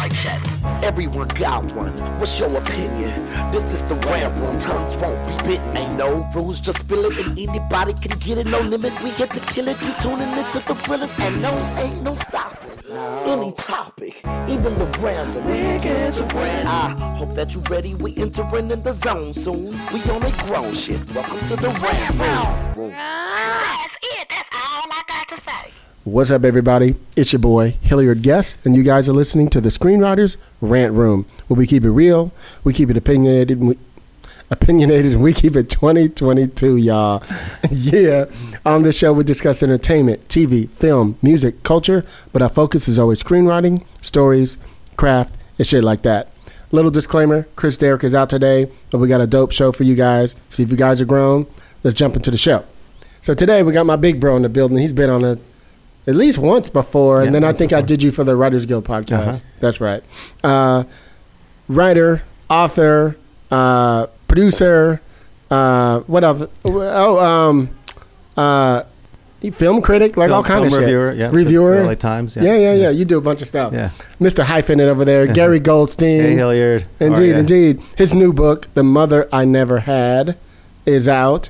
mic. Everyone got one. What's your opinion? This is the rant room. Tongues won't be bitten. Ain't no rules, just spill it, and anybody can get it. No limit. We here to kill it. You tuning into the thrillers, and no, ain't no stopping. Any topic, even the random. Get to rant. I hope that you ready. We entering in the zone soon. We on a grown shit. Welcome to the rant room. That's it. That's all I got to say. What's up, everybody? It's your boy, Hilliard Guess, and you guys are listening to the Screenwriters Rant Room, where we keep it real, we keep it opinionated, we, opinionated, and we keep it 2022, y'all. yeah, on this show, we discuss entertainment, TV, film, music, culture, but our focus is always screenwriting, stories, craft, and shit like that. Little disclaimer Chris Derrick is out today, but we got a dope show for you guys. See if you guys are grown. Let's jump into the show. So today we got my big bro in the building. He's been on a at least once before, and Yeah, then I think I did you for the Writers Guild podcast. Uh-huh. That's right. Uh, writer, author, uh, producer. Uh, what else? Oh, um, uh, film critic, like Film- all kind of film shit. reviewer, yeah. Reviewer. LA Times, yeah. Yeah, yeah, yeah. Yeah. You do a bunch of stuff. Yeah. Mr. Hyphen it over there. Gary Goldstein. Hey, Hilliard. Indeed, ya? indeed. His new book, The Mother I Never Had, is out.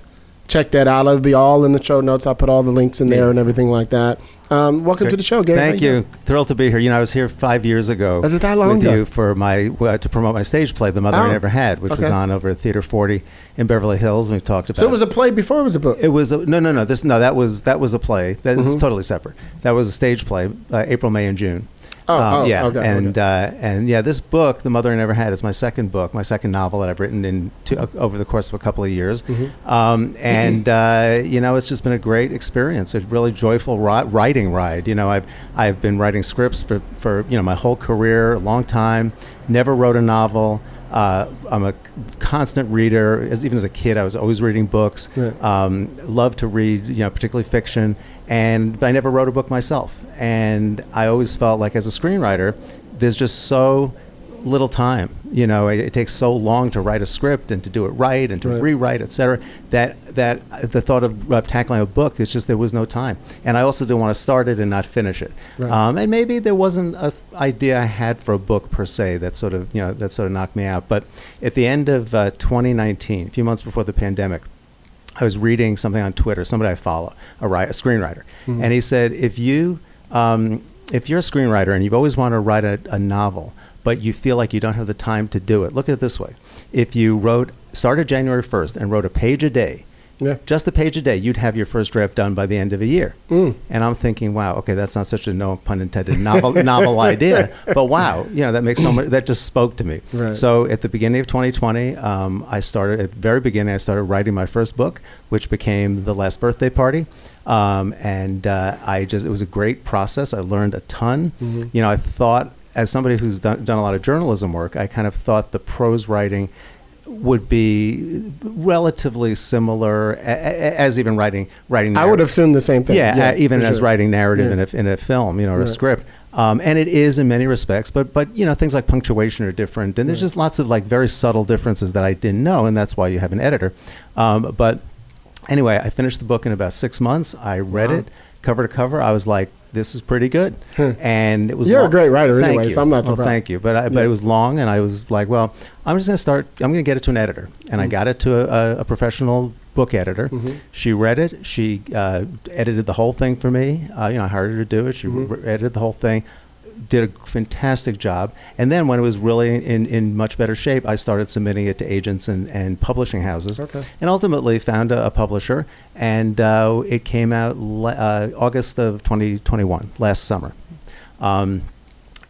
Check that out. It'll be all in the show notes. I'll put all the links in there Yeah. and everything like that. Um, welcome to the show, Gary. Thank you. Thrilled to be here. You know, I was here five years ago. Was it that long with ago? you for my uh, to promote my stage play, The Mother Oh, I Never Had, which was on over at Theater 40 in Beverly Hills. And we talked about. So it was a play before it was a book. It was a, no, no, no. This no, that was that was a play. That, It's Mhm. totally separate. That was a stage play, uh, April, May, and June. Oh, Um, oh, yeah, okay, and okay. Uh, and yeah, this book, The Mother I Never Had, is my second book, my second novel that I've written in two, uh, over the course of a couple of years. Mm-hmm. Um, and uh, you know, it's just been a great experience. A really joyful ri- writing ride. You know, I've I've been writing scripts for for you know my whole career, a long time. Never wrote a novel. Uh, I'm a constant reader. As, even as a kid, I was always reading books. Right. Um, love to read, you know, particularly fiction. And but I never wrote a book myself. And I always felt like as a screenwriter, there's just so little time. You know, it, it takes so long to write a script and to do it right and to Right. rewrite, et cetera, that that the thought of, of tackling a book, it's just there was no time. And I also didn't want to start it and not finish it. Right. Um, and maybe there wasn't a f- idea I had for a book per se that sort of you know that sort of knocked me out. But at the end of uh, 2019, a few months before the pandemic, I was reading something on Twitter. Somebody I follow, a, write, a screenwriter, Mhm. and he said, if you um, if you're a screenwriter and you've always wanted to write a, a novel, but you feel like you don't have the time to do it, look at it this way: if you wrote started January 1st and wrote a page a day, Yeah. just a page a day, you'd have your first draft done by the end of a year. Mm. And I'm thinking, wow, okay, that's not such a no pun intended novel novel idea, but wow, you know, that makes so much. That just spoke to me. Right. So at the beginning of 2020, um, I started at the very beginning. I started writing my first book, which became the Last Birthday Party. Um, and uh, I just it was a great process. I learned a ton. Mhm. You know, I thought as somebody who's done, done a lot of journalism work, I kind of thought the prose writing would be relatively similar as even writing writing. I would assume the same thing. Yeah, uh, even as sure. writing narrative Yeah. in, a, in a film, you know, or Right. a script. Um, and it is in many respects, but but you know things like punctuation are different, and there's Right. just lots of like very subtle differences that I didn't know, and that's why you have an editor. Um, but anyway, I finished the book in about six months. I read Wow. it cover to cover. I was like, this is pretty good, Hmm. and it was. You're a great writer Thank anyway, so I'm not Well, surprised. thank you, but I, but Yeah. it was long, and I was like, well, I'm just going to start. I'm going to get it to an editor, and I Mhm. got it to a, a, professional book editor. Mhm. She read it. She uh, edited the whole thing for me. Uh, you know, I hired her to do it. She Mhm. re- edited the whole thing. Did a fantastic job. And then when it was really in, in much better shape, I started submitting it to agents and, and publishing houses. Okay. And ultimately found a, a publisher. And uh, it came out le- uh, August of 2021, last summer. Um,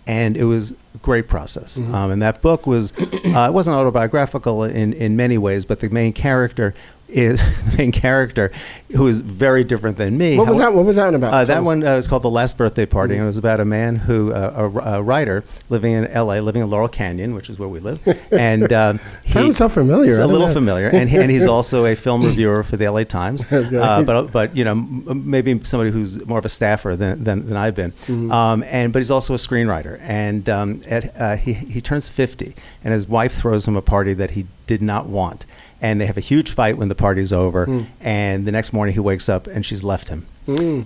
and it was a great process. Mhm. Um, and that book was, uh, it wasn't autobiographical in, in many ways, but the main character is the main character who is very different than me. What was How- that? What was that about? uh, that one uh, was called The Last Birthday Party, Mhm. and it was about a man who, uh, a, a writer living in L.A., living in Laurel Canyon, which is where we live, and um, Sounds so familiar. He's a little know. familiar, and, he, and he's also a film reviewer for the L.A. Times. Uh, but but you know maybe somebody who's more of a staffer than than, than I've been. Mhm. Um, and but he's also a screenwriter, and um, at, uh, he he turns fifty, and his wife throws him a party that he did not want. And they have a huge fight when the party's over. Mm. And the next morning he wakes up and she's left him.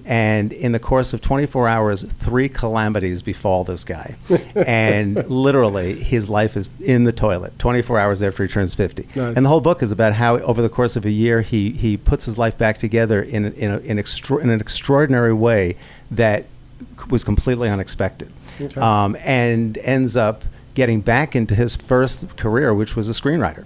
And in the course of 24 hours, three calamities befall this guy. and literally, his life is in the toilet 24 hours after he turns 50. Nice. And the whole book is about how, over the course of a year, he, he puts his life back together in, in, a, in, extra, in an extraordinary way that was completely unexpected. Okay. Um, and ends up getting back into his first career, which was a screenwriter.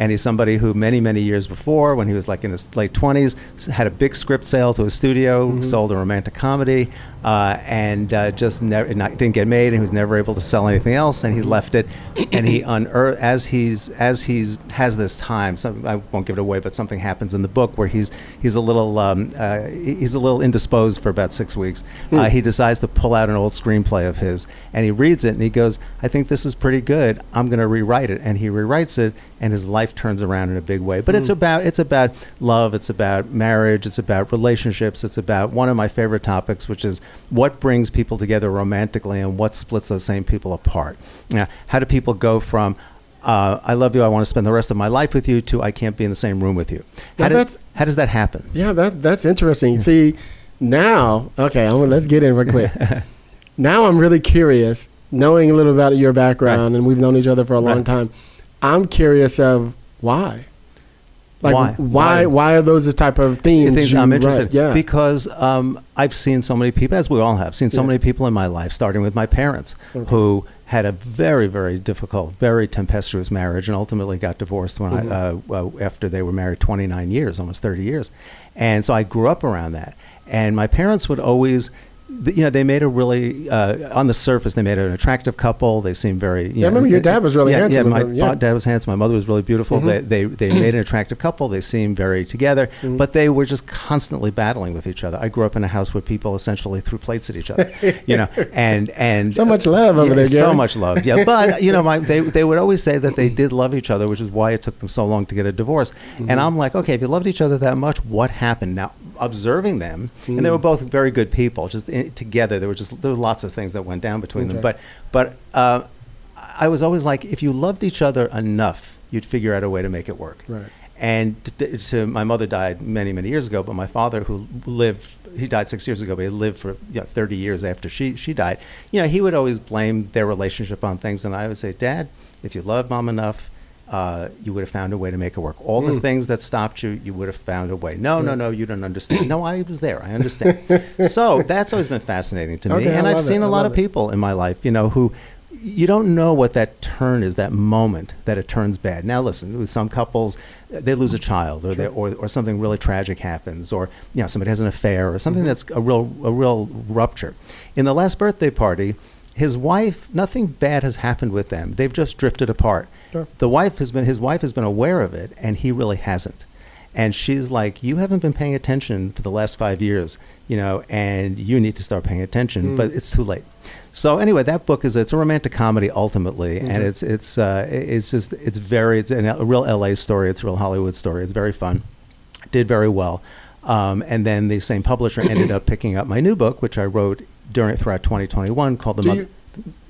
And he's somebody who many, many years before, when he was like in his late 20s, had a big script sale to a studio, sold a romantic comedy, uh, and uh, just never didn't get made, and he was never able to sell anything else, and he left it. And he unearthed as he's as he's has this time. Some, I won't give it away, but something happens in the book where he's he's a little um, uh, he's a little indisposed for about six weeks. Uh, he decides to pull out an old screenplay of his, and he reads it, and he goes, "I think this is pretty good. I'm going to rewrite it." And he rewrites it, and his life turns around in a big way. But it's about it's about love, it's about marriage, it's about relationships, it's about one of my favorite topics, which is what brings people together romantically and what splits those same people apart. Now, how do people go from uh, I love you, I want to spend the rest of my life with you, to I can't be in the same room with you. How, did- how does that happen? Yeah, that that's interesting. See, now, okay, I'm, let's get in real quick. now I'm really curious, knowing a little about your background, and we've known each other for a long Right. time. I'm curious of why. Like Why? why Why? are those the type of themes things you I'm write? interested. Yeah, Because um, I've seen so many people, as we all have, seen so Yeah. many people in my life, starting with my parents, who had a very, very difficult, very tempestuous marriage, and ultimately got divorced when I, uh, after they were married 29 years, almost 30 years. And so I grew up around that. And my parents would always. You know, they made a really uh, on the surface. They made an attractive couple. They seemed very. You Yeah, I remember your dad was really yeah, handsome Yeah, my yeah. dad was handsome. My mother was really beautiful. Mhm. They, they they made an attractive couple. They seemed very together, Mm-hmm. but they were just constantly battling with each other. I grew up in a house where people essentially threw plates at each other, you know, and and So much love over Yeah, there, So much love, yeah. But you know, my they they would always say that they did love each other, which is why it took them so long to get a divorce. Mm-hmm. And I'm like, okay, if you loved each other that much, what happened? Now, observing them, and Mm. they were both very good people. Just in, together, there were just there were lots of things that went down between Okay. them. But but uh, I was always like, if you loved each other enough, you'd figure out a way to make it work. Right. And to, to, my mother died many, many years ago, but my father, who lived, he died six years ago, but he lived for you know, 30 years after she, she died. You know, he would always blame their relationship on things, and I would say, Dad, if you love mom enough, uh, you would have found a way to make it work. All the Mm. things that stopped you, you would have found a way. No, no, no, you don't understand. no, I was there. I understand. so that's always been fascinating to me, Okay, and I've it. seen I a lot of it. people in my life, you know, who you don't know what that turn is, that moment that it turns bad. Now, listen, with some couples, they lose a child, or they, or, or something really tragic happens, or you know, somebody has an affair, or something that's a real a real rupture. In the last birthday party, his wife, nothing bad has happened with them. They've just drifted apart. Sure. The wife has been his wife has been aware of it, and he really hasn't. And she's like, "You haven't been paying attention for the last five years, you know, and you need to start paying attention." But it's too late. So anyway, that book is it's a romantic comedy ultimately, and it's it's uh, it's just it's very it's a real L.A. story. It's a real Hollywood story. It's very fun. Did very well, um, and then the same publisher ended up picking up my new book, which I wrote during throughout 2021, called the. Do you,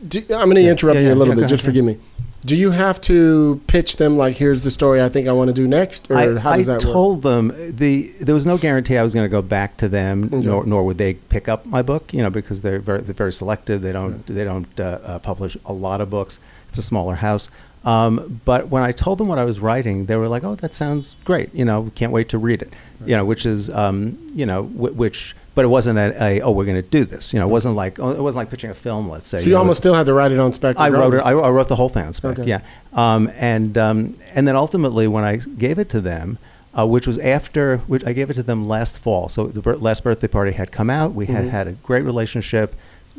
do, I'm going to interrupt Yeah, you yeah, a little yeah, bit. Just forgive me. Do you have to pitch them like, here's the story I think I want to do next, or I, how does I that work? told them the there was no guarantee I was going to go back to them, Okay. nor, nor would they pick up my book. You know, because they're very they're very selective. They don't they don't uh, uh, publish a lot of books. It's a smaller house. Um, but when I told them what I was writing, they were like, "Oh, that sounds great. You know, can't wait to read it." You know, which is um, you know w- which. But it wasn't a, a oh we're going to do this. You know, it wasn't like oh, it wasn't like pitching a film. Let's say. So you know, almost still had to write it on spec. I wrote it. I, I wrote the whole thing on spec. Okay. Yeah, um, and um, and then ultimately, when I gave it to them, uh, which was after, which I gave it to them last fall. So the bir- last birthday party had come out. We had Mhm. had a great relationship,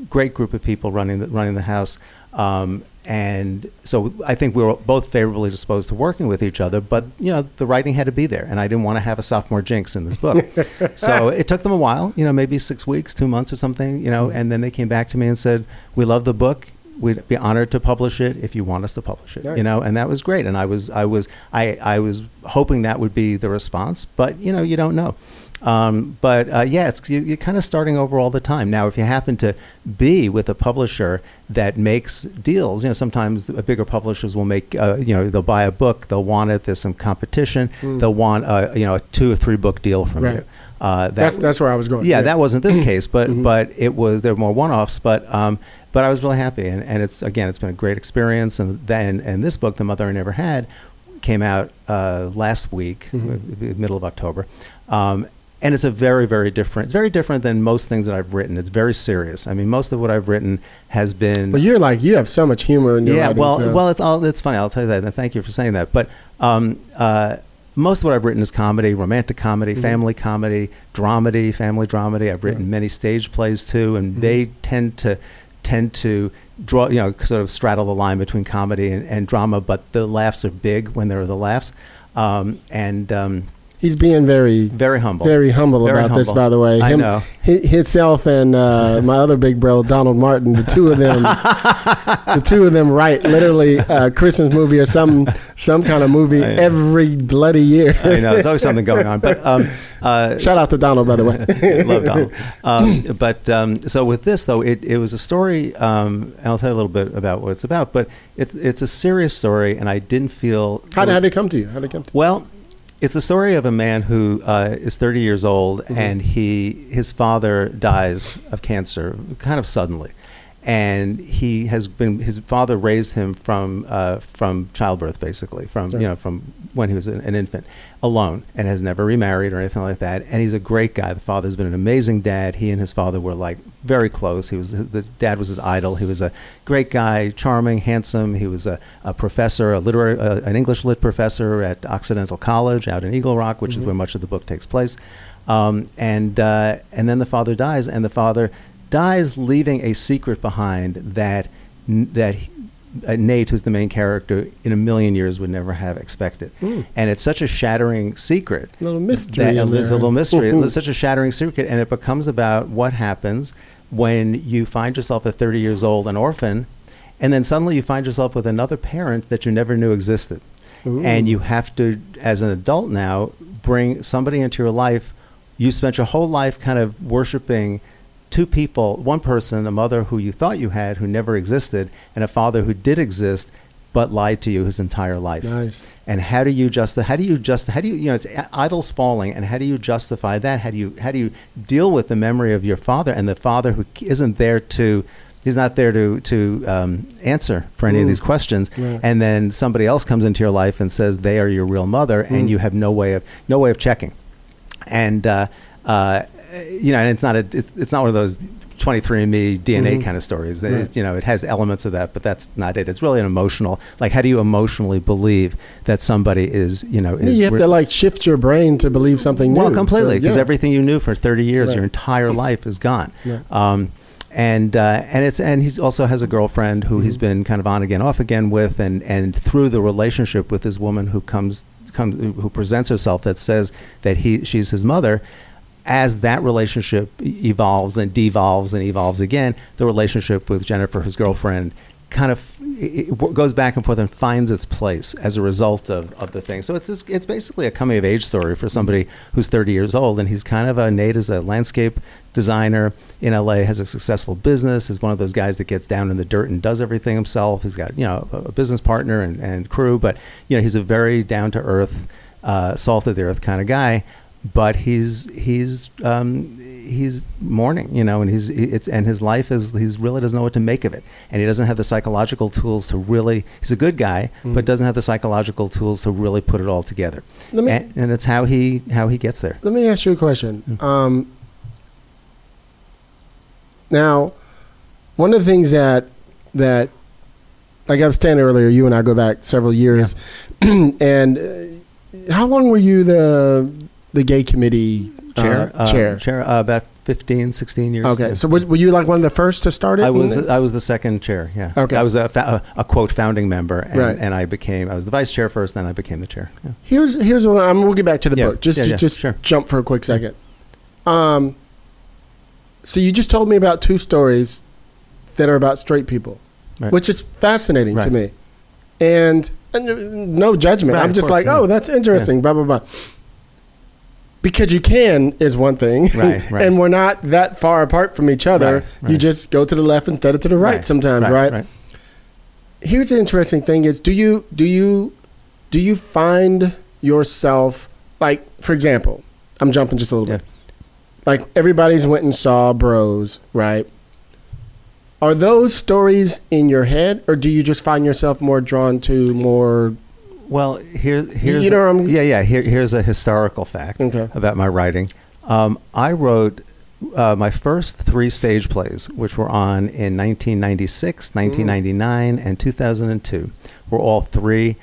great group of people running the, running the house. Um, and so I think we were both favorably disposed to working with each other, but you know the writing had to be there, and I didn't want to have a sophomore jinx in this book. so it took them a while, you know, maybe six weeks, two months or something, you know, and then they came back to me and said, "We love the book. We'd be honored to publish it if you want us to publish it." Nice. You know, and that was great. And I was, I was, I, I was hoping that would be the response, but you know, you don't know. Um, but uh, yeah, it's, you, you're kind of starting over all the time. Now, if you happen to be with a publisher that makes deals, you know, sometimes the bigger publishers will make, uh, you know, they'll buy a book, they'll want it, there's some competition, they'll want, uh, you know, a two or three book deal from Right. you. Uh, that, That's that's where I was going. yeah, that wasn't this case, but Mhm. but it was there were more one-offs, but um, but I was really happy, and, and it's again it's been a great experience, and then and this book, The Mother I Never Had, came out uh, last week, Mhm. uh, middle of October, um, and it's a very very different. It's very different than most things that I've written. It's very serious. I mean, most of what I've written has been But you're like you have so much humor in your yeah, writing, well, so- well, it's all it's funny. I'll tell you that. And thank you for saying that. But um, uh, most of what I've written is comedy, romantic comedy, Mhm. family comedy, dramedy, family dramedy. I've written Right. many stage plays too, and Mhm. they tend to tend to draw, you know, sort of straddle the line between comedy and, and drama. But the laughs are big when there are the laughs, um, and um, he's being very very humble. very humble Very about this. By the way, I know. hi- himself and uh, my other big bro Donald Martin, the two of them, the two of them write literally a Christmas movie or some some kind of movie every bloody year. I know there's always something going on, but um, uh, Shout out to Donald, by the way. Love Donald. Um, but um, so with this though, it, it was a story. Um, I'll tell you a little bit about what it's about. But it's it's a serious story, and I didn't feel. How did, how did it come to you? How did it come to you? Well, it's the story of a man who uh, is 30 years old, Mhm. and he his father dies of cancer, kind of suddenly, and he has been his father raised him from uh, from childbirth, basically from Right. you know from when he was an, an infant, alone, and has never remarried or anything like that. And he's a great guy. The father's been an amazing dad. He and his father were like very close. He was the dad was his idol. He was a great guy, charming, handsome. He was a, a professor, a literary, uh, an English lit professor at Occidental College out in Eagle Rock, which Mhm. is where much of the book takes place. Um, and uh, and then the father dies, and the father dies, leaving a secret behind that that uh, Nate, who's the main character, in a million years would never have expected. Mm. And it's such a shattering secret A little mystery. that, it's a little mystery. it's such a shattering secret, and it becomes about what happens when you find yourself at 30 years old, an orphan, and then suddenly you find yourself with another parent that you never knew existed. Ooh. And you have to, as an adult now, bring somebody into your life. You spent your whole life kind of worshiping two people one person, a mother who you thought you had, who never existed, and a father who did exist but lied to you his entire life Nice. and how do you just how do you just how do you you know it's idols falling and how do you justify that how do you how do you deal with the memory of your father and the father who isn't there to he's not there to to um, answer for any of these questions Right. and then somebody else comes into your life and says they are your real mother Mm. and you have no way of no way of checking and uh, uh, you know and it's not a it's, it's not one of those 23andme DNA Mhm. kind of stories. Right. It, you know, it has elements of that, but that's not it. It's really an emotional. Like, how do you emotionally believe that somebody is, you know, is you have to like shift your brain to believe something new. well, completely, So, because yeah. everything you knew for 30 years, Right. your entire life is gone. Yeah. Um, and uh, and it's and he also has a girlfriend who he's Mhm. been kind of on again, off again with, and and through the relationship with this woman who comes comes who presents herself that says that he she's his mother. As that relationship evolves and devolves and evolves again, the relationship with Jennifer, his girlfriend, kind of it goes back and forth and finds its place as a result of, of the thing. So it's this, it's basically a coming of age story for somebody who's 30 years old, and he's kind of a Nate is a landscape designer in LA, has a successful business, is one of those guys that gets down in the dirt and does everything himself. He's got you know a, a business partner and, and crew, but you know he's a very down to earth, uh, salt of the earth kind of guy. But he's he's um, he's mourning, you know, and he's it's and his life is he's really doesn't know what to make of it, and he doesn't have the psychological tools to really. He's a good guy, but Mhm. doesn't have the psychological tools to really put it all together. Let me- and, and it's how he how he gets there. Let me ask you a question. Mm. Um, now, one of the things that that, like I was saying earlier, you and I go back several years, and uh, how long were you the the gay committee uh, Chair, uh, chair? chair, uh, about 15, 16 years. Okay, yeah. so was, were you like one of the first to start it? I was the, I was the second chair. Yeah. Okay. I was a, fa- a, a quote founding member, and, Right. and I became I was the vice chair first, then I became the chair. Yeah. Here's here's what I'm. We'll get back to the Yeah, book. Just yeah, just, yeah, just sure. jump for a quick second. Um. So you just told me about two stories that are about straight people, Right. which is fascinating to me, and, and uh, no judgment. Right, I'm just course, like, yeah. oh, that's interesting. Blah blah blah. Because you can is one thing, Right, right. and we're not that far apart from each other. Right, You just go to the left instead of to the right, sometimes, right? here's the interesting thing is do you do you do you find yourself like for example i'm jumping just a little Yeah. bit like everybody's went and saw Bros, right? Are those stories in your head, or do you just find yourself more drawn to more? Well, here, here's know a- yeah, yeah. Here, here's a historical fact Okay. about my writing. Um, I wrote uh, my first three stage plays, which were on in 1996, 1999, and 2002. Were all three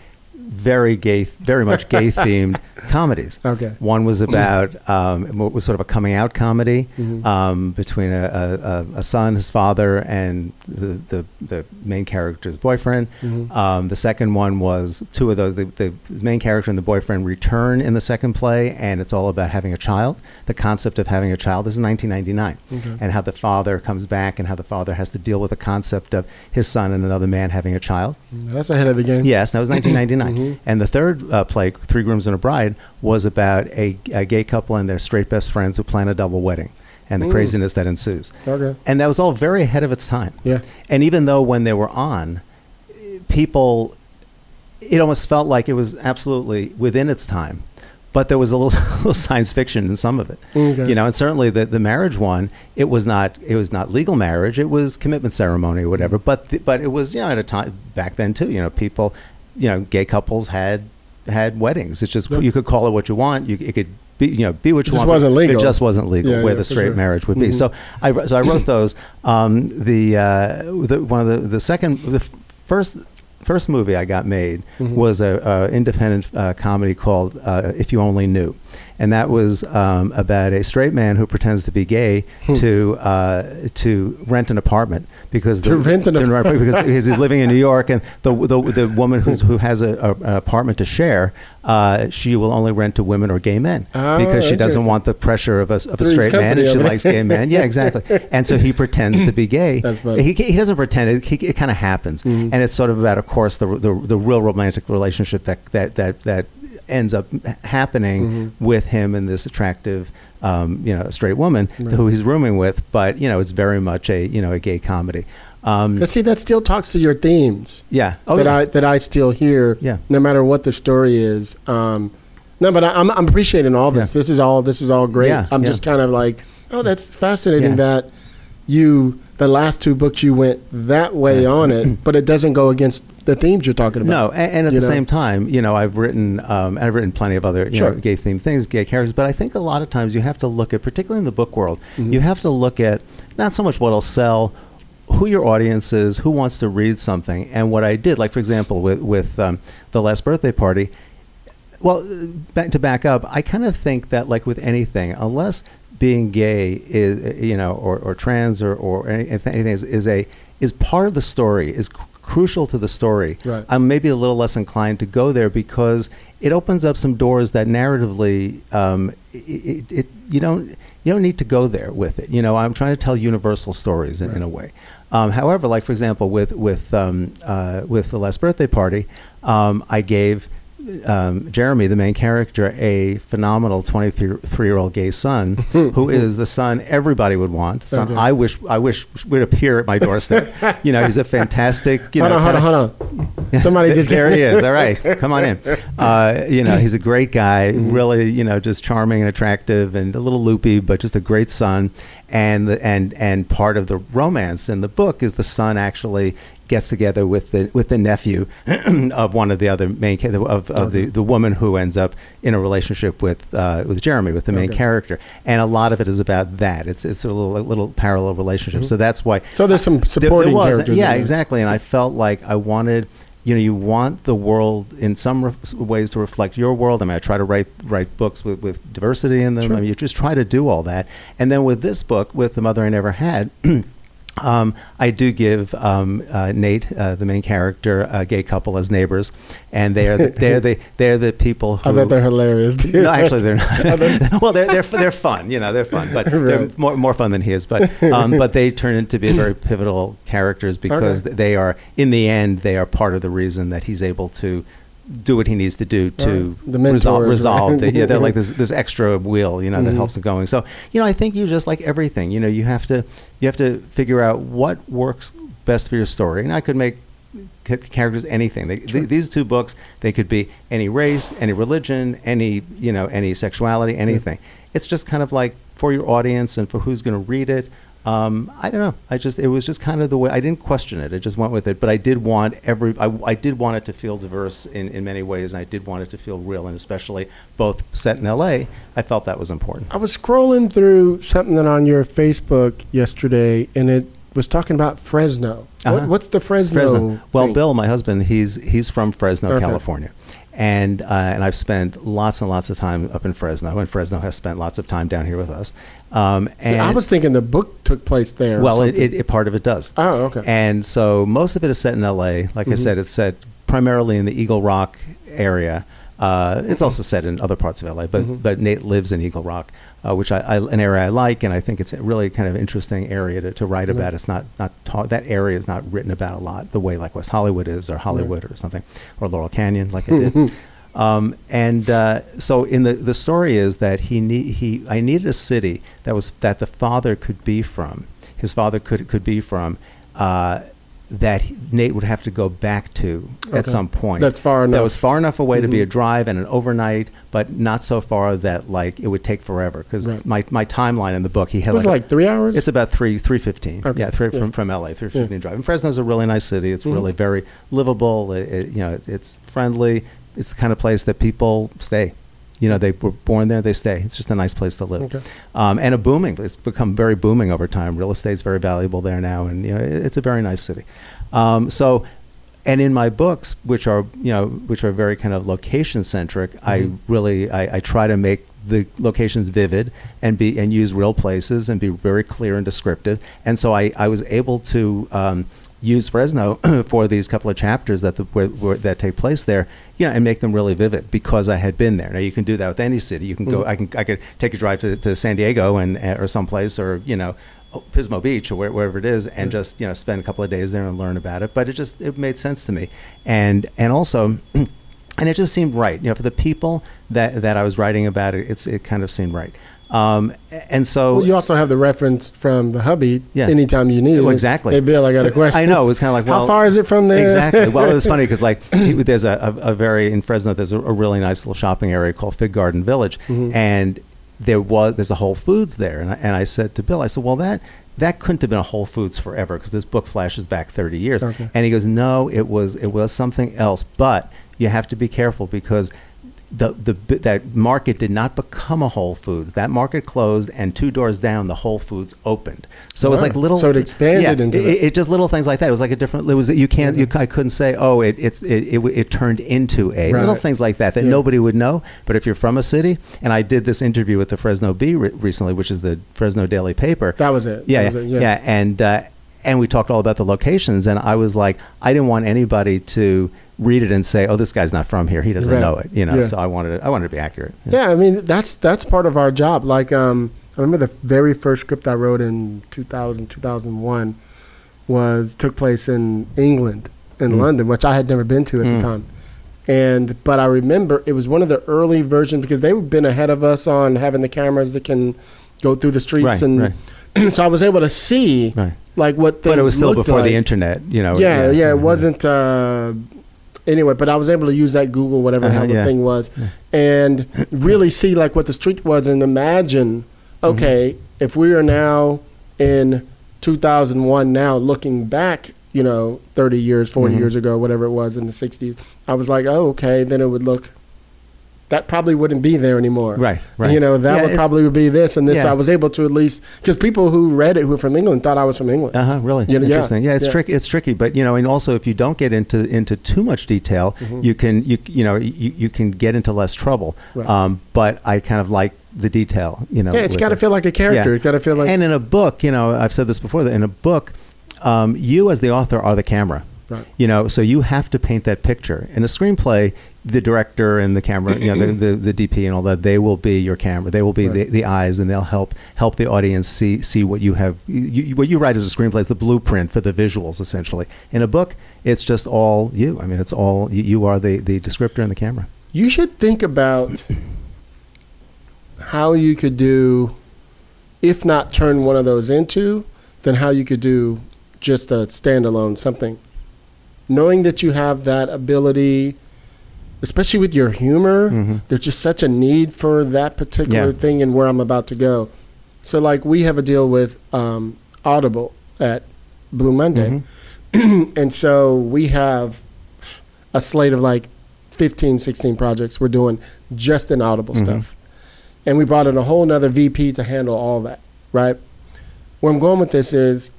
very gay, very much gay themed comedies. Okay. One was about um, it was sort of a coming out comedy Mhm. um, between a, a, a- son, his father, and the, the, the main character's boyfriend. Mhm. Um, the second one was two of those. The, the main character and the boyfriend return in the second play, and it's all about having a child. The concept of having a child. This is 1999, Okay. and how the father comes back, and how the father has to deal with the concept of his son and another man having a child. That's ahead of the game. Yes, that was 1999. Mhm. And the third uh, play, Three Grooms and a Bride, was about a, a gay couple and their straight best friends who plan a double wedding and the Ooh. craziness that ensues. Okay. And that was all very ahead of its time. Yeah. And even though when they were on, people, it almost felt like it was absolutely within its time. But there was a little, little science fiction in some of it, Okay. you know. And certainly the, the marriage one, it was not it was not legal marriage. It was commitment ceremony or whatever. But the, but it was you know at a time back then too. You know, people, you know, gay couples had had weddings. It's just Yeah. you could call it what you want. You it could be you know be what you It just want. wasn't legal. It just wasn't legal Yeah, where yeah, the straight sure. marriage would be. Mhm. So I so I wrote those. Um, the, uh, the one of the the second the f- first first movie I got made Mhm. was a, a independent uh, comedy called uh, If You Only Knew, and that was um, about a straight man who pretends to be gay Hmm. to uh, to rent an apartment because To rent an apartment. because, because he's living in New York and the the, the woman who's, who has a, a, an apartment to share uh, she will only rent to women or gay men Oh, because she doesn't want the pressure of a, of a straight man and she likes gay men. Yeah exactly. And so he pretends to be gay. He, he doesn't pretend. It, he, it kind of happens. Mhm. and it's sort of about of course the, the the real romantic relationship that that that that ends up happening Mhm. with him and this attractive um, you know straight woman Right. who he's rooming with but you know it's very much a you know a gay comedy um, But see, that still talks to your themes yeah oh, that yeah. I that I still hear. Yeah. No matter what the story is. Um, no, but I, I'm I'm appreciating all this. Yeah. This is all this is all great. Yeah, I'm just kind of like, oh, that's fascinating that you the last two books you went that way on it, but it doesn't go against the themes you're talking about. No, and, and at the know? same time, you know, I've written, um, I've written plenty of other, Sure. know, gay themed things, gay characters. But I think a lot of times you have to look at, particularly in the book world, Mhm. you have to look at not so much what'll sell, who your audience is, who wants to read something, and what I did. Like for example, with with um, the last birthday party. Well, uh, back to back up, I kind of think that like with anything, unless being gay is you know or, or trans or or any- anything is, is a is part of the story is cr- crucial to the story. Right. I'm maybe a little less inclined to go there because it opens up some doors that narratively um, it, it, it you don't you don't need to go there with it. You know, I'm trying to tell universal stories in, in a way. Um, however, like for example, with with um, uh, with the last birthday party, um, I gave um, Jeremy, the main character, a phenomenal 23 year old gay son who is the son everybody would want. Son Okay. I wish I wish would appear at my doorstep. you know, he's a fantastic. You hold know, on, hold on, hold on. Somebody just there he is. All right, come on in. Uh, you know, he's a great guy. Mm-hmm. Really, you know, just charming and attractive, and a little loopy, but just a great son. And the, and and part of the romance in the book is the son actually gets together with the with the nephew of one of the other main of, of the, the woman who ends up in a relationship with uh, with Jeremy with the main Okay. character and a lot of it is about that it's it's a little a little parallel relationship so that's why So there's some there- supporting there was, characters. Yeah, there. exactly. And I felt like I wanted, you know, you want the world in some re- ways to reflect your world. I mean, I try to write write books with, with diversity in them. Sure. I mean, you just try to do all that. And then with this book, with the mother I never had. Um, I do give um, uh, Nate, uh, the main character, a gay couple as neighbors, and they are the, they're the they're the people who I bet they're hilarious, dude. no, actually, they're not. well, they're, they're they're fun. You know, they're fun, but they're more more fun than he is. But um, but they turn into be very pivotal characters because Okay. they are in the end they are part of the reason that he's able to do what he needs to do to Right. The resolve resolve. right? the- yeah, they're like this this extra wheel, you know, that Mhm. helps him going. So you know, I think you just like everything. You know, you have to you have to figure out what works best for your story. And I could make characters anything. They, th- these two books, they could be any race, any religion, any you know, any sexuality, anything. It's just kind of like for your audience and for who's going to read it. Um, I don't know. I just it was just kind of the way I didn't question it. I just went with it. But I did want every I, I did want it to feel diverse in, in many ways. And I did want it to feel real, and especially both set in L.A. I felt that was important. I was scrolling through something on your Facebook yesterday, and it was talking about Fresno. Uh-huh. What, what's the Fresno? Fresno. Well, thing? Bill, my husband, he's he's from Fresno, Okay. California, and uh, and I've spent lots and lots of time up in Fresno, and Fresno has spent lots of time down here with us. Um, and I was thinking the book took place there. well, it, it, it part of it does. Oh, okay. And so most of it is set in L.A. Like I Mhm. said, it's set primarily in the Eagle Rock area. Uh, Mm-hmm. it's also set in other parts of LA, but Mhm. but Nate lives in Eagle Rock, uh, which I, I an area I like, and I think it's a really kind of interesting area to, to write Right. about. It's not not ta- that area is not written about a lot the way like West Hollywood is, or Hollywood or something, or Laurel Canyon, like I did. Um, and uh, so in the the story is that he need, he I needed a city that was that the father could be from. His father could could be from. Uh, that he- Nate would have to go back to at some point. That's far enough. That was far enough away to be a Mhm. drive and an overnight, but not so far that like it would take forever. Because Right. my, my timeline in the book, he it had was like, a- three hours. it's about three three fifteen. Okay, Yeah, three, yeah. from from LA, three fifteen Yeah. drive. And Fresno's a really nice city. It's Mhm. really very livable. It, it- you know, it- it's friendly. It's the kind of place that people stay. You know, they were born there, they stay. It's just a nice place to live. Okay. Um, and a booming. It's become very booming over time. Real estate's very valuable there now, and you know, it, it's a very nice city. Um, so, and in my books, which are you know, which are very kind of location centric, I Mhm. really I, I try to make the locations vivid and be and use real places and be very clear and descriptive. And so I, I was able to um, use Fresno for these couple of chapters that the, where, where, that take place there, you know, and make them really vivid because I had been there. Now you can do that with any city. You can go. Mhm. I can I could take a drive to, to San Diego and uh, or someplace or you know. Pismo Beach or where, wherever it is, and Yeah. just you know spend a couple of days there and learn about it. But it just it made sense to me, and and also, and it just seemed right. You know, for the people that that I was writing about it, it's it kind of seemed right. Um, and so Well, you also have the reference from the hubby. Yeah. Anytime you need it. Well, exactly. Hey, Bill, I got a question. I know it was kind of like well, How far is it from there? Exactly. Well, it was funny because like he- there's a, a, a very in Fresno there's a, a really nice little shopping area called Fig Garden Village, Mhm. and there was there's a Whole Foods there, and I, and I said to Bill, I said, well that that couldn't have been a Whole Foods forever because this book flashes back 30 years, Okay. and he goes, no, it was it was something else, but you have to be careful because. The, the that market did not become a Whole Foods. That market closed, and two doors down, the Whole Foods opened. So it was like little. So it expanded yeah, into it, it just little things like that. It was like a different. It was you can't. You. I couldn't say. Oh, it it's it, it, it turned into a Right. little things like that that Yeah. nobody would know. But if you're from a city, and I did this interview with the Fresno Bee re- recently, which is the Fresno Daily Paper. That was it. yeah, That yeah, was yeah, it, and uh, and we talked all about the locations, and I was like, I didn't want anybody to read it and say, oh, this guy's not from here. He doesn't Right. know it. You know. Yeah. So I wanted it, I wanted to be accurate. Yeah, I mean that's that's part of our job. Like um, I remember the very first script I wrote in 2000, 2001 was took place in England, in Mm. London, which I had never been to at Mm. the time. And but I remember it was one of the early versions because they've been ahead of us on having the cameras that can go through the streets Right, and so I was able to see Right. like what things But it was still before the internet. You know. Yeah, yeah, it mhm. wasn't. Uh, anyway, but I was able to use that Google, whatever the Uh-huh, hell the yeah. thing was, and really see like what the street was, and imagine, Mm-hmm. okay, if we are now in 2001, now looking back, you know, 30 years, 40 Mhm. years ago, whatever it was in the 60s, I was like, oh, okay, then it would look. That probably wouldn't be there anymore. Right, right. You know, that Yeah, would it- probably would be this and this. Yeah. I was able to at least because people who read it who were from England thought I was from England. Uh huh. Really You know, interesting. Yeah, it's yeah. tricky. It's tricky, but you know, and also if you don't get into into too much detail, Mhm. you can you you know you, you can get into less trouble. Right. Um, but I kind of like the detail. You know, yeah, it's with got to feel like a character. Yeah. It's got to feel like and in a book, you know, I've said this before. That in a book, um, you as the author are the camera. Right. You know, so you have to paint that picture. In a screenplay, the director and the camera, you know, the, mm-hmm. the, the DP and all that, they will be your camera. They will be Right. the, the eyes, and they'll help help the audience see see what you have. You, you- what you write as a screenplay is the blueprint for the visuals, essentially. In a book, it's just all you. I mean, it's all you, you are the the descriptor and the camera. You should think about how you could do, if not turn one of those into, then how you could do just a standalone something. Knowing that you have that ability, especially with your humor, Mhm. there's just such a need for that particular Yeah. thing and where I'm about to go. So like we have a deal with um, Audible at Blue Monday, and so we have a slate of like 15, 16 projects we're doing just in Audible stuff, and we brought in a whole nother VP to handle all that. Right. Where I'm going with this is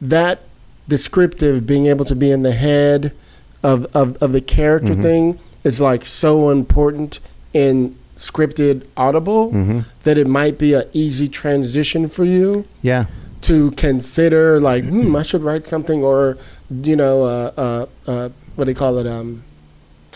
that descriptive being able to be in the head of of, of the character thing is like so important in scripted audible that it might be an easy transition for you Yeah. to consider like hmm, I should write something or you know uh, uh, uh, what do you call it um,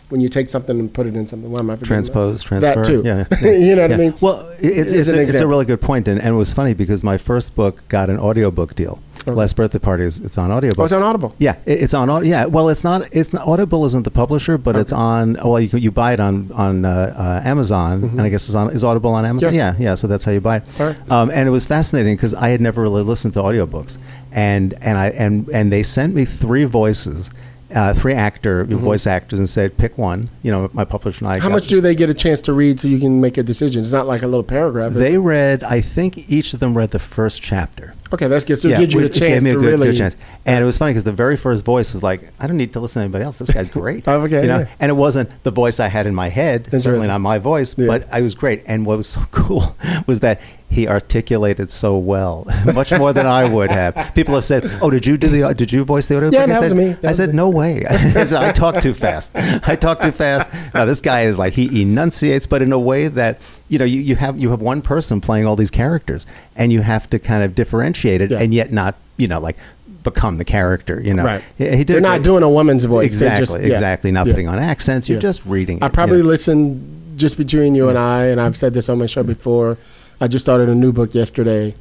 when you take something and put it in something. Why am I forgetting that? Transpose, transfer. That too. Yeah. yeah. you know what Yeah. I mean? Well, it- it's, it's, a, it's a really good point, and, and it was funny because my first book got an audiobook deal. Okay. Last birthday party is it's on audiobook. Oh, it's on Audible. Yeah, it- it's on. Yeah, well, it's not. It's not. Audible isn't the publisher, but it's on. Well, you you buy it on on uh, uh, Amazon, and I guess it's on. Is Audible on Amazon? Mm-hmm. Yeah. Yeah, yeah. so that's how you buy it. Right. Um, and it was fascinating because I had never really listened to audiobooks, and and I and and they sent me three voices. Uh, three actor voice actors and said pick one. You know, my publisher and I. Mm-hmm. How much do they get a chance to read so you can make a decision? It's not like a little paragraph. is it? They read. I think each of them read the first chapter. okay, that's good. So it gives you the which gave me a to good, really. good chance. And it was funny because the very first voice was like, I don't need to listen to anybody else. This guy's great. Oh, okay, you know? yeah. And it wasn't the voice I had in my head. It's certainly not my voice, Yeah. but I was great. And what was so cool was that he articulated so well, much more than I would have. People have said, "Oh, did you do the? Did you voice the audio?" Yeah, I that was said, me. That I was said, me. "No way." I said, "I talk too fast. I talk too fast." Now this guy is like he enunciates, but in a way that you know you, you have you have one person playing all these characters, and you have to kind of differentiate it, Yeah. and yet not you know like become the character. You know, Right. He, he did They're not doing a woman's voice. Exactly, just- yeah. exactly. Not Yeah. putting on accents. You're just reading. I probably you know. listen just between you and I, and I've said this on my show before. I just started a new book yesterday.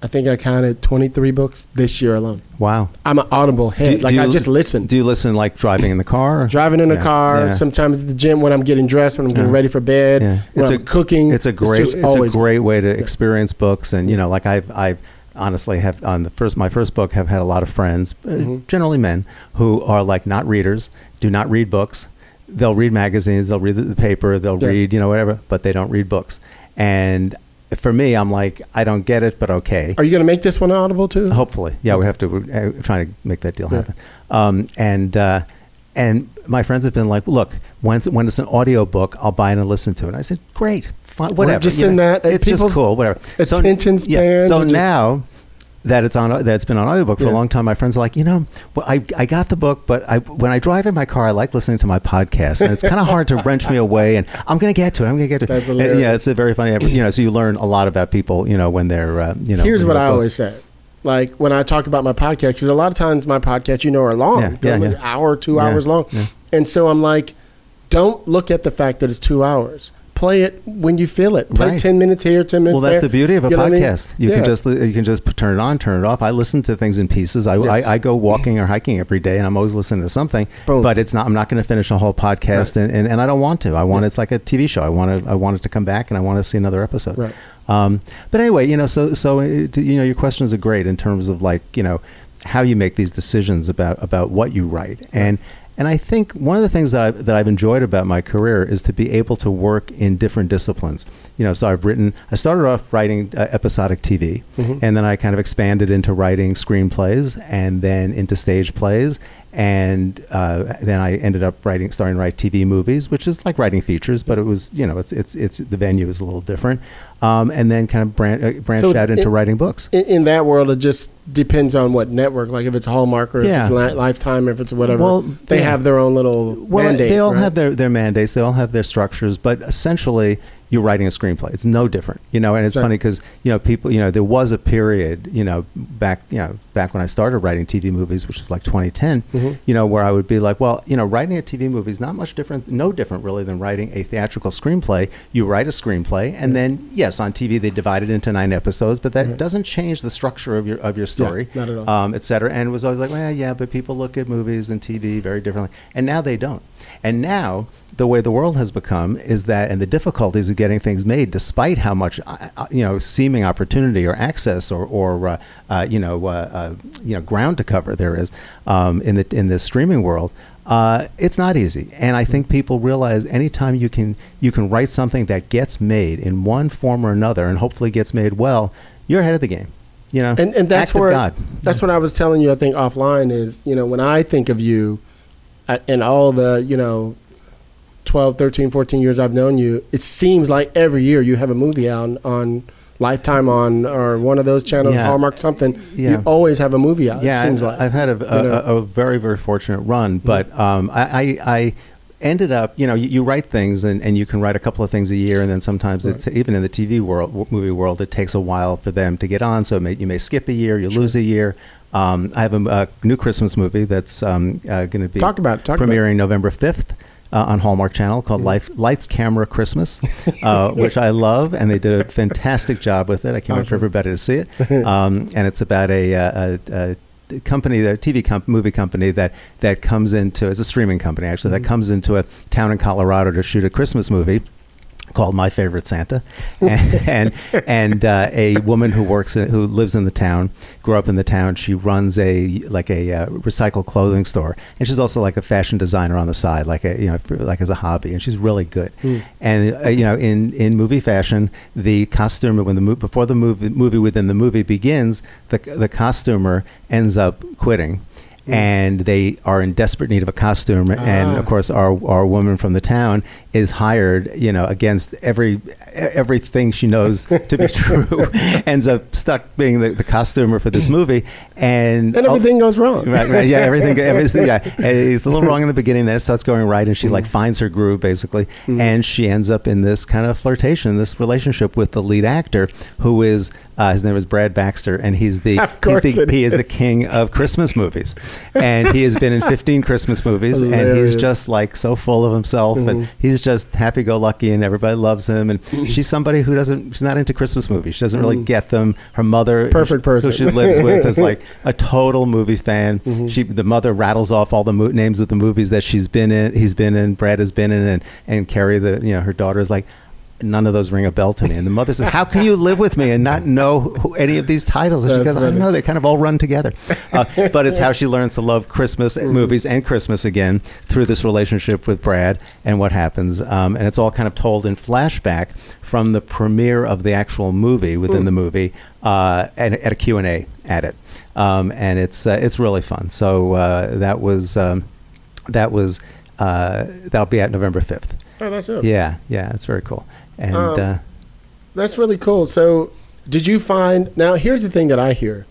I think I counted 23 books this year alone. Wow. I'm an audible head. Do- like do I just listen. Do you listen like driving in the car? Driving in the Yeah, car, yeah. sometimes at the gym when I'm getting dressed, when I'm getting Yeah. ready for bed, Yeah. when It's I'm a- cooking. It's a great, just it's, a great way to experience books, and you know, like I've, I've honestly have on the first, my first book, have had a lot of friends, uh, Mm-hmm. generally men, who are like not readers, do not read books. They'll read magazines, they'll read the, the paper, they'll Yeah. read, you know, whatever, but they don't read books. And for me, I'm like, I don't get it, but okay. Are you going to make this one audible too? Hopefully, yeah, we have to we're uh, trying to make that deal Yeah. happen. Um, and uh, and my friends have been like, look, when it's, when it's an audio book, I'll buy it and listen to it. And I said, great, fine, whatever. just you in know, that, it's just cool, whatever. attention yeah, spans So just- now that it's on that it's been on audiobook for Yeah. a long time, my friends are like, you know, well, I I got the book, but I when I drive in my car, I like listening to my podcast, and it's kind of hard to wrench me away. And I'm going to get to it. I'm going to get to it. That's And, yeah, it's a very funny. You know, so you learn a lot about people. You know, when they're uh, you know. Here's what I book- always say. Like when I talk about my podcast, because a lot of times my podcasts, you know, are long, Yeah, yeah, like an hour, two hours long, and so I'm like, don't look at the fact that it's two hours. Play it when you feel it. Play Right. ten minutes here, ten minutes there. Well, that's there. the beauty of a You know what I mean? podcast. You Yeah. can just you can just turn it on, turn it off. I listen to things in pieces. I, Yes. I, I go walking or hiking every day, and I'm always listening to something. Boom. But it's not. I'm not going to finish a whole podcast, Right. and, and, and I don't want to. I want it's like a TV show. I want to I want it to come back, and I want to see another episode. Right. Um, but anyway, you know, so so uh, you know, your questions are great in terms of like you know how you make these decisions about about what you write and. And I think one of the things that I've, that I've enjoyed about my career is to be able to work in different disciplines. You know, so I've written. I started off writing uh, episodic TV, Mhm. and then I kind of expanded into writing screenplays, and then into stage plays, and uh, then I ended up writing, starting to write TV movies, which is like writing features, but it was you know it's it's it's the venue is a little different, um, and then kind of bran- uh, branched So out into it- writing books. In, in that world, it just depends on what network. Like if it's Hallmark or Yeah. if it's Li- Lifetime, if it's whatever. Well, they yeah. have their own little Well, mandate. they all right? have their, their mandates. They all have their structures, but essentially, you're writing a screenplay. It's no different, you know. And it's Right. funny because you know people, you know, there was a period, you know, back, you know, back when I started writing TV movies, which was like 2010, Mhm. you know, where I would be like, well, you know, writing a TV movie is not much different, no different really than writing a theatrical screenplay. You write a screenplay, and then yes, on TV they divide it into nine episodes, but that Right. doesn't change the structure of your of your story not at all. um, et cetera, and was always like, well, yeah, but people look at movies and TV very differently, and now they don't. And now the way the world has become is that, and the difficulties of getting things made, despite how much uh, uh, you know seeming opportunity or access or, or uh, uh, you know uh, uh, you know ground to cover there is um, in the in the streaming world. Uh, it's not easy, and I think people realize anytime you can you can write something that gets made in one form or another, and hopefully gets made well, you're ahead of the game. You know, and and that's where that's what I was telling you. I think offline is you know when I think of you, in all the you know 12, 13, 14 years I've known you, it seems like every year you have a movie out on Lifetime on or one of those channels, Yeah. Hallmark something. Yeah. You always have a movie out. Yeah, it seems I- like I've had a, a, you know. Mm-hmm. a, a very very fortunate run, but um, I, I, I ended up you know you, you write things and, and you can write a couple of things a year, and then sometimes it's even in the TV world movie world it takes a while for them to get on, so it may, you may skip a year, you lose a year. Um, I have a, a new Christmas movie that's um, uh, going to be Talk about talk about premiering November fifth. Uh, on Hallmark Channel called Life, Lights Camera Christmas, uh, which I love, and they did a fantastic job with it. I can't wait for everybody to see it. Um, and it's about a, uh, a, a company, a TV comp- movie company that that comes into it's a streaming company actually Mm-hmm. that comes into a town in Colorado to shoot a Christmas movie called My Favorite Santa, and and, and uh, a woman who works in, who lives in the town, grew up in the town. She runs a like a uh, recycled clothing store, and she's also like a fashion designer on the side, like a you know like as a hobby, and she's really good. And uh, you know, in in movie fashion, the costumer when the mo- before the movie movie within the movie begins, the the costumer ends up quitting. Mm. And they are in desperate need of a costume, and of oh. course, our our woman from the town is hired, you know, against every everything she knows to be true, ends up stuck being the, the costumer for this movie, and and everything goes wrong. Right, right, yeah, everything, everything, yeah. And eh, It's a little wrong in the beginning, then it starts going right, and she like Mm-hmm. finds her groove basically, mm. and she ends up in this kind of flirtation, this relationship with the lead actor, who is uh, his name is Brad Baxter, and he's the, he's the he is the king of Christmas movies, and he has been in 15 Christmas movies, and he's just like so full of himself, and Mm-hmm. he's just happy-go-lucky, and everybody loves him, and she's somebody who doesn't, she's not into Christmas movies, she doesn't really get them. Her mother, Mm-hmm. Perfect person. who she lives with, is like a total movie fan. Mm-hmm. She, the mother, rattles off all the mo- names of the movies that she's been in, he's been in, Brad has been in, and and Carrie, the you know her daughter is like. None of those ring a bell to me. And the mother says, "How can you live with me and not know who, any of these titles?" And she goes, "I don't know. They kind of all run together." Uh, but it's how she learns to love Christmas Mm-hmm. movies and Christmas again through this relationship with Brad and what happens. Um, and it's all kind of told in flashback from the premiere of the actual movie within Mm. the movie uh, and at a Q and A at it. Um, and it's uh, it's really fun. So uh, that was um, that was uh, that'll be at November fifth. Oh, that's it. Yeah, yeah, it's very cool. And Um, uh, That's really cool. So, did you find now? Here's the thing that I hear,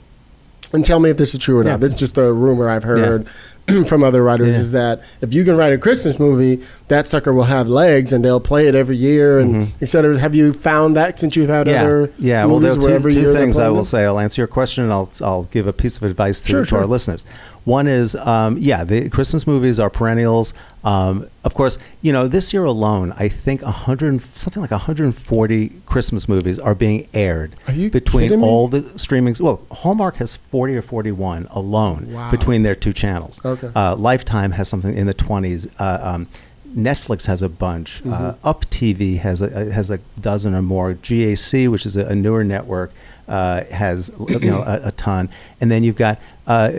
and tell me if this is true or Yeah. not. This is just a rumor I've heard from other writers. Yeah. Is that if you can write a Christmas movie, that sucker will have legs, and they'll play it every year, and et cetera. Have you found that since you've had Mm-hmm. yeah, other yeah. Well, there are two, two things I will them? say. I'll answer your question, and I'll I'll give a piece of advice to, Sure, to our listeners. One is, um, yeah, the Christmas movies are perennials. Um, of course, you know this year alone, I think 100 something like 140 Christmas movies are being aired Are you between all the streamings. Well, Hallmark has 40 or 41 alone Wow. between their two channels. Okay. Uh, Lifetime has something in the 20s. Uh, um, Netflix has a bunch. Uh, Mm-hmm. Up TV has a, has a dozen or more. GAC, which is a, a newer network, uh, has you know a, a ton. And then you've got uh,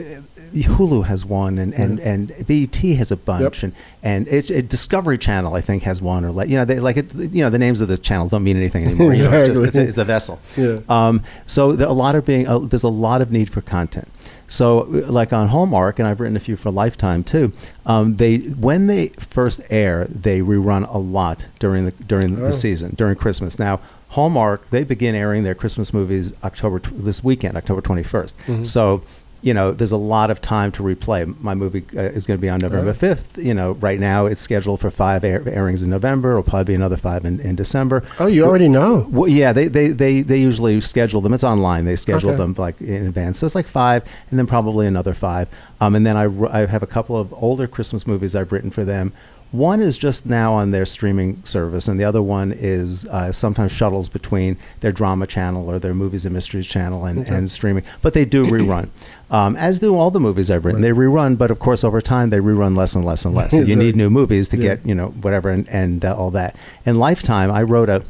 Hulu has one, and, and, and BET has a bunch, Yep. and and it, it, Discovery Channel I think has one, or like you know they like it. You know the names of the channels don't mean anything anymore. Know, it's, just, it's, a, it's a vessel. Yeah. Um, so there, a lot of being uh, there's a lot of need for content. So uh, like on Hallmark, and I've written a few for Lifetime too. Um, they when they first air, they rerun a lot during the during Oh. the season during Christmas. Now Hallmark they begin airing their Christmas movies October tw- this weekend, October 21st. Mm-hmm. So you know, there's a lot of time to replay. My movie uh, is going to be on November Right. 5th. You know, right now it's scheduled for five air- airings in November. It'll probably be another five in, in December. Oh, you already know. Well, yeah, they, they, they, they usually schedule them. It's online. They schedule Okay. them like in advance. So it's like five, and then probably another five. Um, and then I, I have a couple of older Christmas movies I've written for them. One is just now on their streaming service, and the other one is uh, sometimes shuttles between their drama channel or their movies and mysteries channel and, and streaming. But they do rerun, um, as do all the movies I've written. They rerun, but of course, over time, they rerun less and less and less. So you need new movies to Yeah. get you know whatever and, and uh, all that. And Lifetime, I wrote a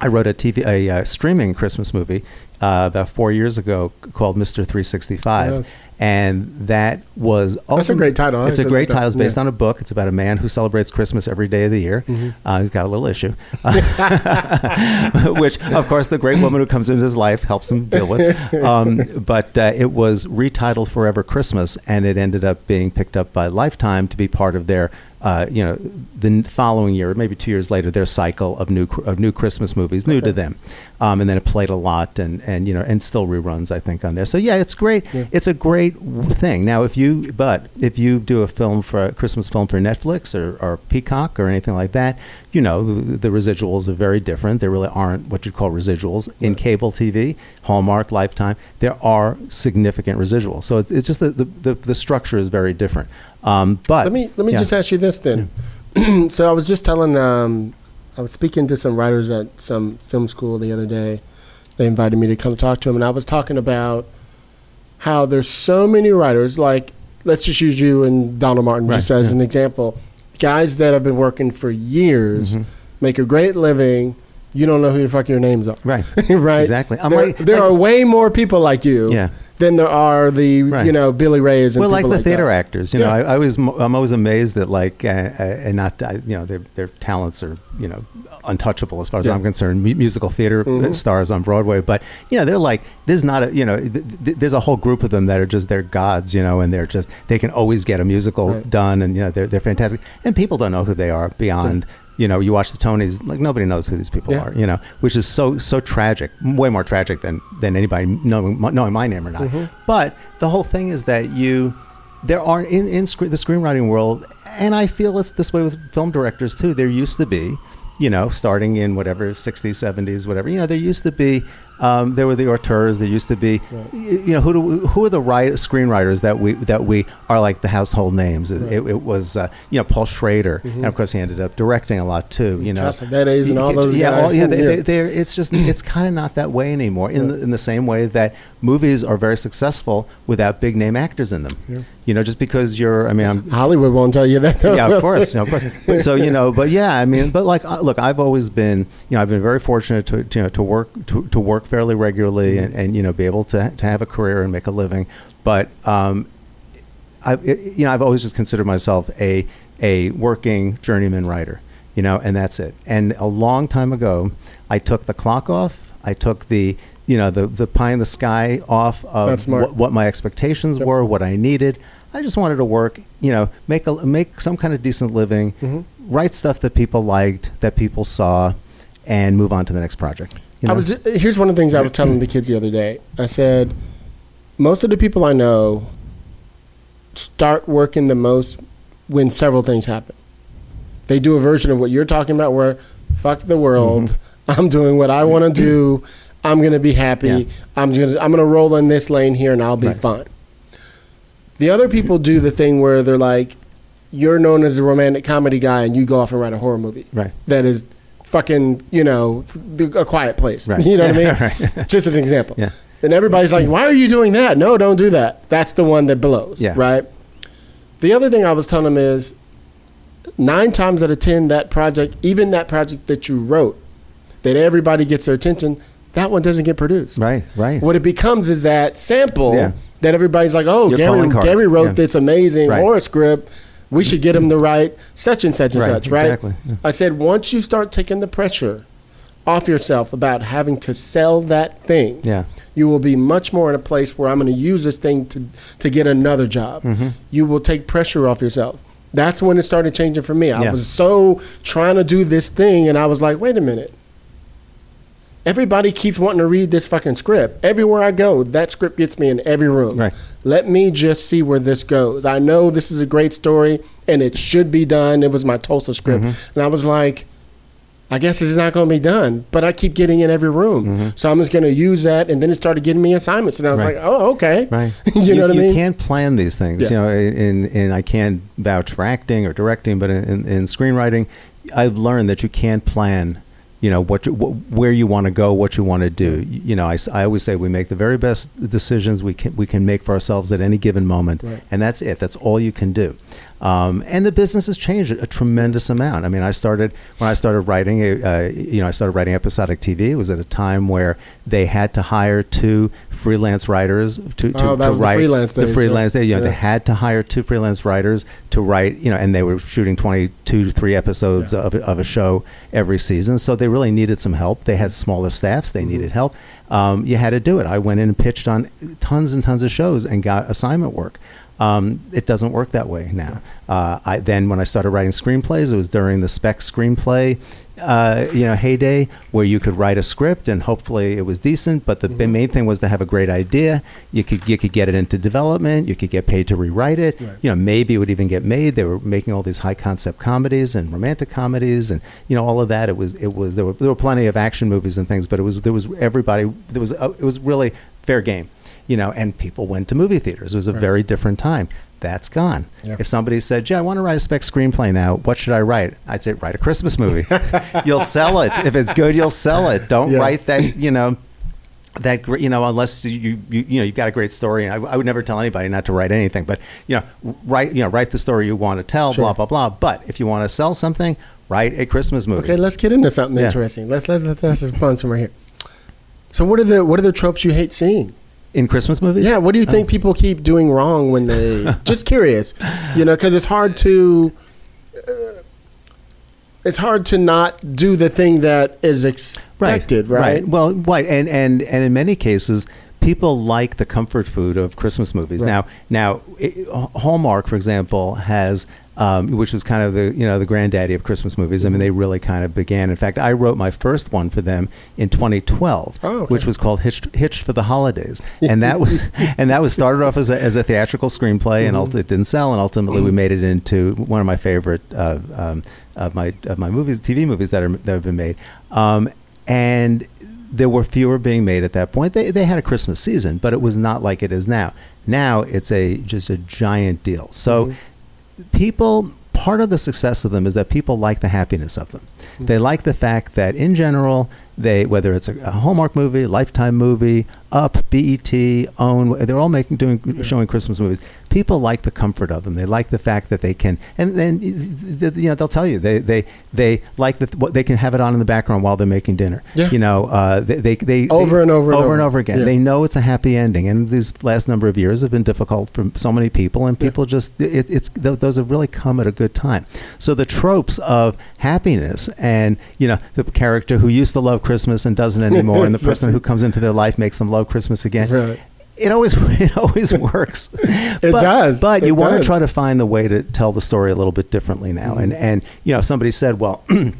I wrote a TV a uh, streaming Christmas movie uh, about four years ago called Sixty Five, Yes. and that was That's a great title. It's a great title. It's based Yeah. on a book. It's about a man who celebrates Christmas every day of the year. Mm-hmm. Uh, he's got a little issue, which of course the great woman who comes into his life helps him deal with. Um, but uh, it was retitled Forever Christmas, and it ended up being picked up by Lifetime to be part of their. Uh, you know, the following year, maybe two years later, their cycle of new of new Christmas movies, new to them, um, and then it played a lot, and and you know, and still reruns, I think, on there. So yeah, it's great. Yeah. It's a great thing. Now, if you but if you do a film for a Christmas film for Netflix or, or Peacock or anything like that, you know, the, the residuals are very different. There really aren't what you'd call residuals in cable TV, Hallmark, Lifetime. There are significant residuals. So it's, it's just that the, the the structure is very different. Um, but Let me let me yeah. just ask you this then. so I was just telling, um, I was speaking to some writers at some film school the other day. They invited me to come talk to them, and I was talking about how there's so many writers. Like, let's just use you and Donald Martin just as yeah. an example. Guys that have been working for years, Mm-hmm. make a great living. You don't know who the fuck your names are, Right. right? Exactly. I'm there like- there like- are way more people like you Yeah. than there are the Right. you know Billy Rays and well, like the like theater that. actors, you know, I, I was I'm always amazed that like uh, uh, and not uh, you know their their talents are you know untouchable as far as Yeah. I'm concerned. Mu- musical theater Mhm. stars on Broadway, but you know they're like there's not a you know th- th- there's a whole group of them that are just they're gods, you know, and they're just they can always get a musical Right. done, and you know they're they're fantastic, and people don't know who they are beyond. You know, you watch the Tonys, like nobody knows who these people Yeah. are. You know, which is so so tragic, way more tragic than than anybody knowing knowing my name or not. Mm-hmm. But the whole thing is that you there are in in scre- the screenwriting world, and I feel it's this way with film directors too. There used to be, you know, starting in whatever 60s, 70s, whatever. You know, there used to be. Um, there were the auteurs. There used to be, y- you know, who do, who are the write, screenwriters that we that we are like the household names. It, it, it was, uh, you know, Paul Schrader, and of course he ended up directing a lot too. You know, Cassavetes and all those yeah, guys. all- yeah, they, Yeah. they, it's just it's kind of not that way anymore. In the, in the same way that movies are very successful without big name actors in them. You know, just because you're, I mean, I'm Hollywood won't tell you that. yeah, of course, of course. So you know, but yeah, I mean, but like, uh, look, I've always been, you know, I've been very fortunate to, to you know to work to, to work fairly regularly and, and you know be able to to have a career and make a living. But um, I you know I've always just considered myself a a working journeyman writer, you know, and that's it. And a long time ago, I took the clock off. I took the you know the the pie in the sky off That's of smart. what, what my expectations Yep. were, what I needed. I just wanted to work, you know, make a make some kind of decent living, Mm-hmm. write stuff that people liked, that people saw, and move on to the next project. You I was. ju- Here's one of the things I was telling the kids the other day. I said, most of the people I know start working the most when several things happen. They do a version of what you're talking about, where fuck the world. Mm-hmm. I'm doing what I want to do. I'm gonna be happy. Yeah. I'm gonna I'm gonna roll in this lane here, and I'll be Right. fine. The other people do the thing where they're like, you're known as a romantic comedy guy, and you go off and write a horror movie right. that is fucking, you know, a quiet place. Right. You know what I mean? Right. Just an example. Yeah. And everybody's like, why are you doing that? No, don't do that. That's the one that blows. Yeah. Right? The other thing I was telling them is nine times out of 10, that project, even that project that you wrote, that everybody gets their attention, that one doesn't get produced. Right. Right. What it becomes is that sample Yeah. that everybody's like, oh, Your Gary. Gary wrote Yeah. this amazing Right. horror script. We should get him to write such and such and Right, such, right? exactly, yeah. I said, once you start taking the pressure off yourself about having to sell that thing, Yeah. you will be much more in a place where I'm going to use this thing to, to get another job. Mm-hmm. You will take pressure off yourself. That's when it started changing for me. I was so trying to do this thing, and I was like, wait a minute. Everybody keeps wanting to read this fucking script. Everywhere I go, that script gets me in every room. Right. Let me just see where this goes. I know this is a great story and it should be done. It was my Tulsa script. Mm-hmm. And I was like, I guess it's not going to be done, but I keep getting in every room. So I'm just going to use that. And then it started getting me assignments. And I was Mm-hmm. Right. like, oh, okay. Right. you, know what I mean? You can't plan these things. Yeah. You know, in, in I can't vouch for acting or directing, but in, in screenwriting, I've learned that you can't plan. You know what, you, wh- where you want to go, what you want to do. You know, I always say we make the very best decisions we can we can make for ourselves at any given moment, Right. and that's it. That's all you can do. Um, and the business has changed a tremendous amount. I mean, I started when I started writing. Uh, you know, I started writing episodic TV. It was at a time where they had to hire two freelance writers to, to, Oh, to was the write freelance the freelance yeah. day. You know, Yeah. they had to hire two freelance writers to write. You know, and they were shooting twenty-two to three episodes of, of a show every season. So they really needed some help. They had smaller staffs. Mm-hmm. They needed help. Um, you had to do it. I went in and pitched on tons and tons of shows and got assignment work. Um, it doesn't work that way now. Uh, I then when I started writing screenplays, it was during the spec screenplay, uh, you know, heyday where you could write a script and hopefully it was decent. But the Mm-hmm. main thing was to have a great idea. You could you could get it into development. You could get paid to rewrite it. Right. You know, maybe it would even get made. They were making all these high concept comedies and romantic comedies and you know all of that. It was it was there were there were plenty of action movies and things, but it was there was everybody there was uh, it was really fair game you know, and people went to movie theaters. It was a Right. very different time. That's gone. Yeah. If somebody said, "Gee, I want to write a spec screenplay now. What should I write?" I'd say, "Write a Christmas movie. you'll sell it. If it's good, you'll sell it. Don't Yeah. write that, you know." That you know, unless you you, you know you've got a great story, and I, I would never tell anybody not to write anything. But you know, write you know write the story you want to tell, Sure. blah blah blah. But if you want to sell something, write a Christmas movie. Okay, let's get into something Yeah. interesting. Let's let's let's, let's just fun somewhere here. So what are the what are the tropes you hate seeing? In Christmas movies, Yeah, what do you think people keep doing wrong when they? just curious, you know, because it's hard to. Uh, it's hard to not do the thing that is expected, right? Well, right, and and and in many cases, people like the comfort food of Christmas movies. Right. Now, now it, Hallmark, for example, has. Um, which was kind of the you know the granddaddy of Christmas movies. I mean, they really kind of began. In fact, I wrote my first one for them in 2012, Oh, okay. which was called Hitched, Hitched for the Holidays, and that was and that was started off as a, as a theatrical screenplay, and it didn't sell, and ultimately we made it into one of my favorite uh, um, of my of my movies, TV movies that are that have been made, um, and there were fewer being made at that point. They they had a Christmas season, but it was not like it is now. Now it's a just a giant deal. So people part of the success of them is that people like the happiness of them. Mm-hmm. They like the fact that in general they whether it's a, a Hallmark movie, Lifetime movie, Up, BET, Own, they're all making doing showing Christmas movies. People like the comfort of them. They like the fact that they can and then you know they'll tell you they they they like that what they can have it on in the background while they're making dinner. Yeah. You know, uh, they, they they Over they- and over and over and over. over again. Yeah. They know it's a happy ending, and these last number of years have been difficult for so many people, and Yeah. people just it, it's those have really come at a good time. So the tropes of happiness and you know the character who used to love Christmas and doesn't anymore, and the person who comes into their life makes them love Christmas again. Right. It always it always works. it does. But It you want to try to find the way to tell the story a little bit differently now. And and you know if somebody said, well.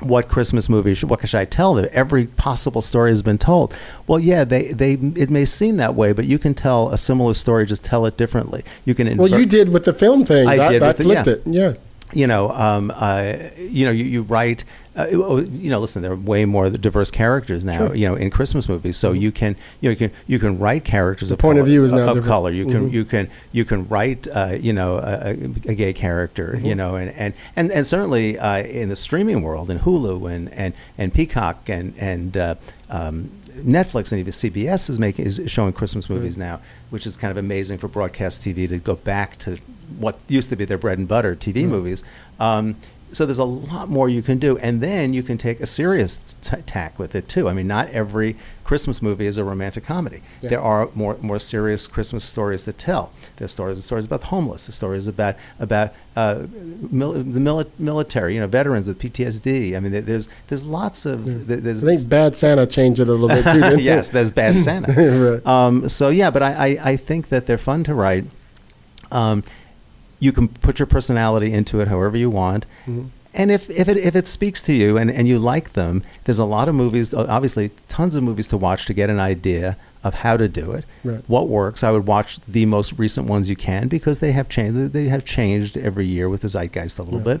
What Christmas movie should what should I tell? them? every possible story has been told. Well, yeah, they, they it may seem that way, but you can tell a similar story. Just tell it differently. You can Well, you did with the film thing. I that, did that with the- flipped yeah. it. Yeah. you know, um, uh, you know, you, you write, uh, you know, listen, there are way more diverse characters now, Sure. Mm-hmm. you know, in Christmas movies. So you can, you know, you can, you can write characters of point of view is now of different. color. You can, Mhm. you can, you can write, uh, you know, a, a- gay character, Mm-hmm. you know, and, and, and, and certainly uh, in the streaming world, in Hulu and, and, and Peacock and, and, uh, um, Netflix and even CBS is making is showing Christmas movies now, which is kind of amazing for broadcast TV to go back to what used to be their bread and butter TV movies. Um, so there's a lot more you can do, and then you can take a serious t- tack with it too. I mean, not every Christmas movie is a romantic comedy. Yeah. There are more more serious Christmas stories to tell. There's stories stories about the homeless. There's stories about about uh, mil- the mili- military, you know, veterans with PTSD. I mean, there's there's lots of there- I think Bad Santa changed it a little bit too. Yes, there's Bad Santa. Right. um, so yeah, but I, I, I think that they're fun to write. Um, you can put your personality into it however you want. Mhm. And if, if, it, if it speaks to you and, and you like them, there's a lot of movies, obviously, tons of movies to watch to get an idea of how to do it, Right. what works. I would watch the most recent ones you can because they have changed. They have changed every year with the zeitgeist a little Right. bit.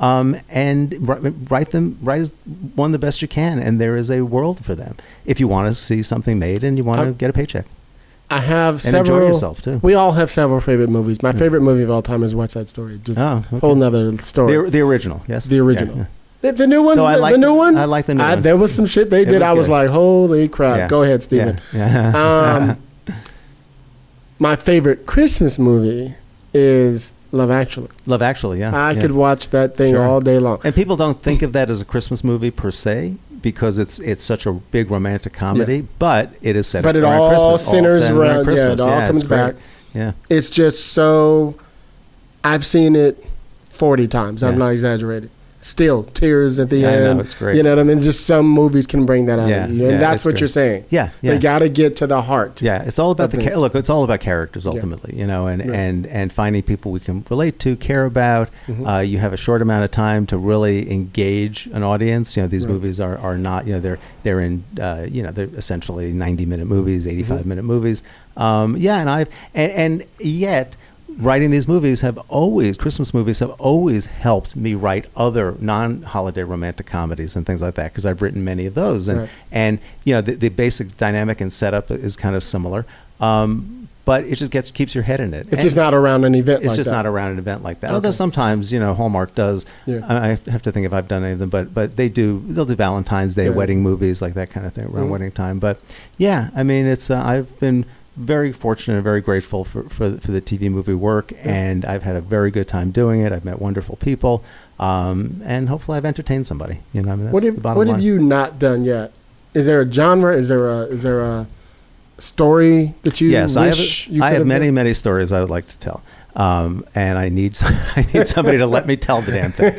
um, and write, write them write as one the best you can, and there is a world for them if you want to see something made and you want to get a paycheck. I have And enjoy several. yourself, too. We all have several favorite movies. My favorite movie of all time is West Side Story. Just Oh, okay. whole nother story. The, the original, yes, The original. Yeah, The, the new one's I the, like the new one. I like the new I- one. There was some shit they It did. was I was good. like, holy crap! Yeah. Go ahead, yeah, Steven. yeah. Um, my favorite Christmas movie is Love Actually. Love Actually, yeah. I yeah. could watch that thing Sure. all day long. And people don't think of that as a Christmas movie per se because it's it's such a big romantic comedy, but it is set But it around all Christmas. centers centered around- yeah, Christmas. it all it's comes back. Yeah. It's just so. I've seen it forty times. I'm not exaggerating. Still tears at the Yeah, I know, end. it's great. You know what I mean? Just some movies can bring that out Yeah, of you, and yeah, that's what great. you're saying. Yeah, yeah. They got to get to the heart. Yeah, it's all about the ca- look. It's all about characters ultimately, you know, and, Yeah. and and finding people we can relate to, care about. Mm-hmm. Uh, you have a short amount of time to really engage an audience. You know, these Right. movies are, are not you know they're they're in uh, you know they're essentially ninety minute movies, 85 Mm-hmm. minute movies. Um, yeah, and I've and, and yet writing these movies have always Christmas movies have always helped me write other non-holiday romantic comedies and things like that because I've written many of those and Right. and you know the, the basic dynamic and setup is kind of similar um, but it just gets keeps your head in it It's And just not around an event. it's like just that. not around an event like that Okay. although sometimes you know Hallmark does Yeah. I, I have to think if I've done any of them but but they do they'll do Valentine's Day Yeah. wedding movies like that kind of thing around Mhm. wedding time but yeah I mean it's uh, I've been very fortunate and very grateful for, for, for the TV movie work and I've had a very good time doing it I've met wonderful people um, and hopefully I've entertained somebody you know I mean what have, what line have you not done yet? Is there a genre? Is there a is there a story that you yes, I have. you I have have many, done? many stories I would like to tell, um, and I need I need somebody to let me tell the damn thing.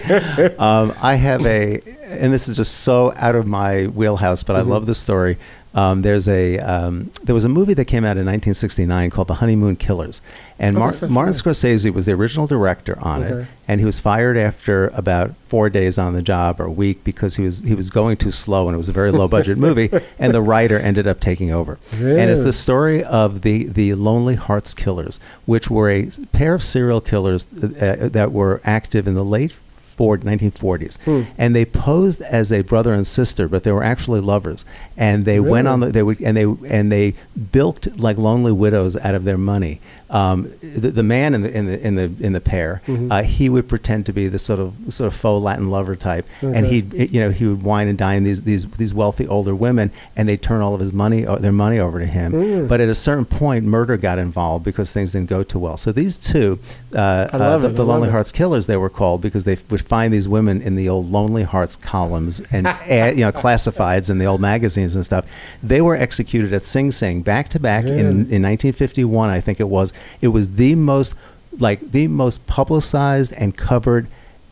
Um, I have a, and this is just so out of my wheelhouse, but Mm-hmm. I love this story. Um, there's a um, there was a movie that came out in 1969 called The Honeymoon Killers, and Oh, Mar- Martin. Scorsese was the original director on it, and he was fired after about four days on the job or a week because he was he was going too slow and it was a very low budget movie, and the writer ended up taking over. And it's the story of the the Lonely Hearts Killers, which were a pair of serial killers uh, that were active in the late Ford 1940s, Hmm. and they posed as a brother and sister, but they were actually lovers. And they went on the they would and they and they bilked like lonely widows out of their money. Um, the, the man in the in the in the in the pair, Mhm. uh, he would pretend to be the sort of sort of faux Latin lover type, and he'd you know he would wine and dine these these these wealthy older women, and they turn all of his money uh, their money over to him. Mm. But at a certain point, murder got involved because things didn't go too well. So these two, uh, uh, the, the Lonely it. Hearts Killers, they were called because they would find these women in the old Lonely Hearts columns and add, you know classifieds in the old magazines and stuff. They were executed at Sing Sing back to back in in 1951, I think it was. It was the most like the most publicized and covered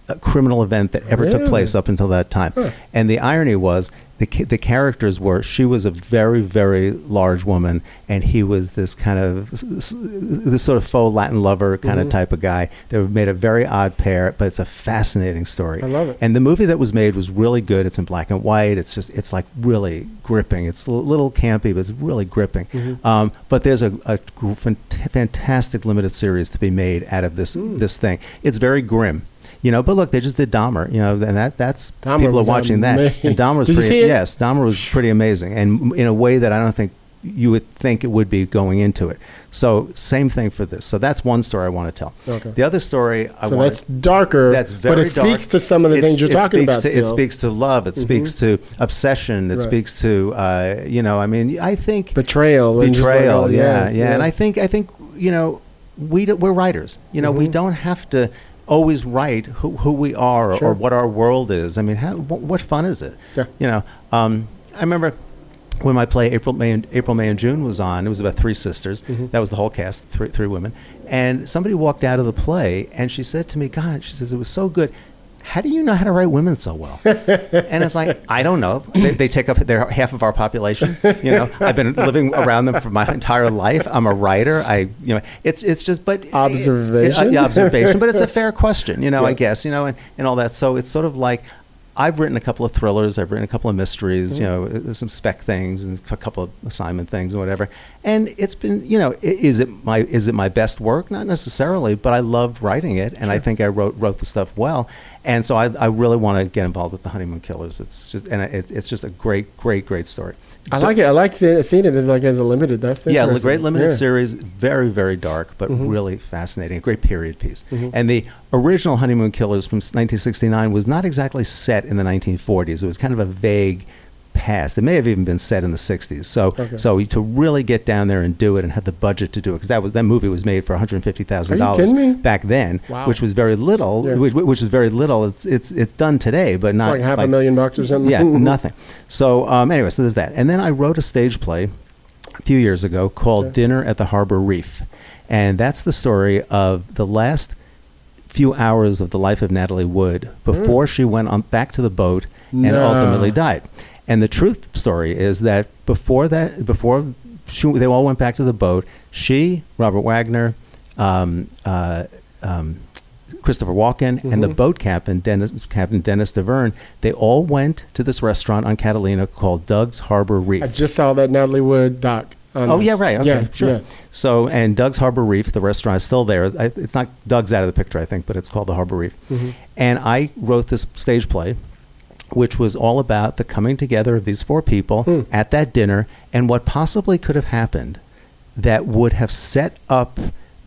uh, criminal event that ever took place up until that time. Huh. And the irony was the the characters were she was a very very large woman and he was this kind of this sort of faux Latin lover kind Mhm. of type of guy. They made a very odd pair, but it's a fascinating story. I love it. And the movie that was made was really good. It's in black and white. It's just it's like really gripping. It's a little campy, but it's really gripping. Mhm. Um, but there's a, a fant- fantastic limited series to be made out of this Mm. this thing. It's very grim. You know, but look, they just did Dahmer. You know, and that that's Dahmer people are watching that. And Dahmer was pretty. Yes, Dahmer was pretty amazing, and in a way that I don't think you would think it would be going into it. So same thing for this. So that's one story I want to tell. Okay. The other story I So want that's darker. that's very but it dark. speaks to some of the It's- things you're talking about. to- it speaks to love. It speaks to obsession. It Right. speaks to uh, you know. I mean, I think betrayal. just like, betrayal. oh, yeah, yes, yeah, And I think I think you know we do, we're writers. You know, we Mhm. don't have to always write who, who we are or, Sure. or what our world is. I mean, how, what, what fun is it? Yeah. You know, um, I remember when my play April, May, and, April, May, and June was on. It was about three sisters. Mhm. That was the whole cast, three, three women. And somebody walked out of the play, and she said to me, "God," she says, "it was so good." How do you know how to write women so well? and it's like I don't know. They, they take up their half of our population. You know, I've been living around them for my entire life. I'm a writer. I, you know, it's it's just but Observation? Uh, yeah, observation. But it's a fair question. You know, I guess. You know, and, and all that. So it's sort of like I've written a couple of thrillers. I've written a couple of mysteries. You know, uh, some spec things and a couple of assignment things and whatever. And it's been, you know, is it my is it my best work? Not necessarily, but I loved writing it, and I think I wrote wrote the stuff well. And so I, I really want to get involved with the Honeymoon Killers. It's just and it, it's just a great, great, great story. I like it. I like seeing, it as like as a limited. That's Yeah, the great limited Yeah. Mm-hmm. series, very, very dark, but really fascinating. A great period piece. And the original Honeymoon Killers from 1969 was not exactly set in the 1940s. It was kind of a vague past. It may have even been set in the 60s. So, Okay. so to really get down there and do it and have the budget to do it, because that was that movie was made for 150 thousand Are you kidding me? dollars back then, Wow. which was very little. Yeah. Which, which is very little. It's it's it's done today, but not like half a million bucks or something. yeah, nothing. So um, anyway, so there's that. And then I wrote a stage play a few years ago called Okay. Dinner at the Harbor Reef, and that's the story of the last few hours of the life of Natalie Wood before she went on back to the boat and ultimately died. And the truth story is that before that, before she, they all went back to the boat, she, Robert Wagner, um, uh, um, Christopher Walken, and the boat captain, Dennis, Captain Dennis Davern, they all went to this restaurant on Catalina called Doug's Harbor Reef. I just saw that Natalie Wood doc. on Oh this. yeah, right. Okay, Yeah, sure. yeah. So, and Doug's Harbor Reef, the restaurant is still there. I, it's not Doug's out of the picture, I think, but it's called the Harbor Reef. Mm-hmm. And I wrote this stage play, which was all about the coming together of these four people Hmm. at that dinner and what possibly could have happened that would have set up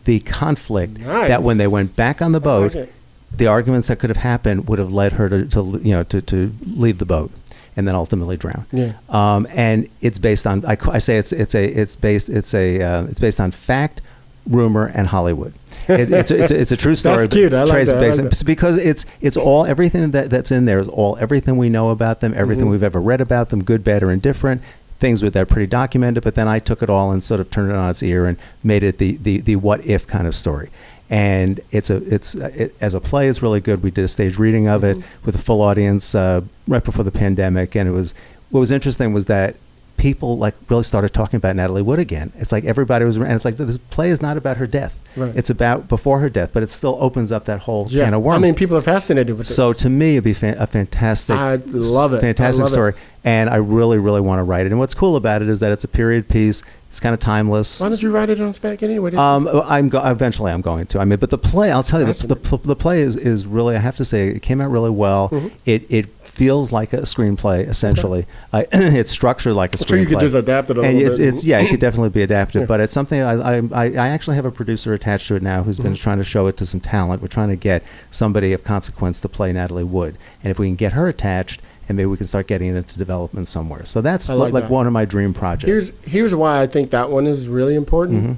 the conflict Nice. that when they went back on the boat, like the arguments that could have happened would have led her to, to you know to, to leave the boat and then ultimately drown. Yeah. Um, and it's based on I, I say it's it's a it's based it's a uh, it's based on fact, rumor, and Hollywood. It, it's, a, it's, a, it's a true story. That's cute. I like that. I like that. because it's it's all everything that, that's in there is all everything we know about them, everything Mm-hmm. we've ever read about them, good, bad, or indifferent. Things with that pretty documented, but then I took it all and sort of turned it on its ear and made it the the, the what if kind of story. And it's a it's it, as a play, it's really good. We did a stage reading of it Mm-hmm. with a full audience uh, right before the pandemic, and it was what was interesting was that people like really started talking about Natalie Wood again. It's like everybody was, and it's like this play is not about her death. Right. It's about before her death, but it still opens up that whole Yeah. can of worms. I mean, people are fascinated with it. so to me, it'd be fan- a fantastic. I love it. Fantastic love it. story, and I really, really want to write it. And what's cool about it is that it's a period piece. It's kind of timeless. Why don't you write it on spec anyway? Um, I'm go- eventually I'm going to. I mean, but the play, I'll tell you, the, the, the play is, is really. I have to say, it came out really well. Mm-hmm. It it feels like a screenplay essentially. Uh, it's structured like a I'm sure you screenplay. could just adapt it a and little it's, bit. it's yeah, it could definitely be adapted. Yeah. But it's something I, I I actually have a producer attached to it now who's Mm-hmm. been trying to show it to some talent. We're trying to get somebody of consequence to play Natalie Wood, and if we can get her attached. And maybe we can start getting it into development somewhere. So that's like, like that. one of my dream projects. Here's here's why I think that one is really important. Mm-hmm.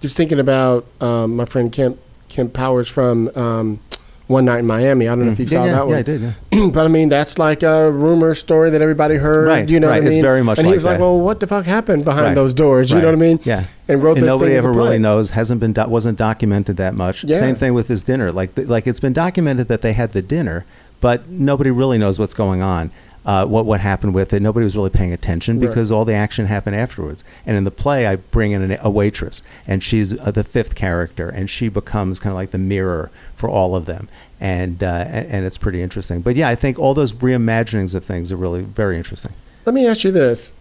Just thinking about um, my friend Kemp Kemp Powers from um, One Night in Miami. I don't know if you mm. yeah, saw yeah, that yeah, one. I did. Yeah. but I mean, that's like a rumor story that everybody heard. Right, You know right. what I It's very much And he like was like, that. "Well, what the fuck happened behind Right. those doors?" You Right. know what I mean? Yeah. And wrote and this nobody ever really knows. Hasn't been do- wasn't documented that much. Yeah. Same thing with his dinner. Like th- like it's been documented that they had the dinner, but nobody really knows what's going on. Uh, what what happened with it? Nobody was really paying attention Right. because all the action happened afterwards. And in the play, I bring in an, a waitress, and she's uh, the fifth character, and she becomes kind of like the mirror for all of them. And, uh, and and it's pretty interesting. But yeah, I think all those reimaginings of things are really very interesting. Let me ask you this: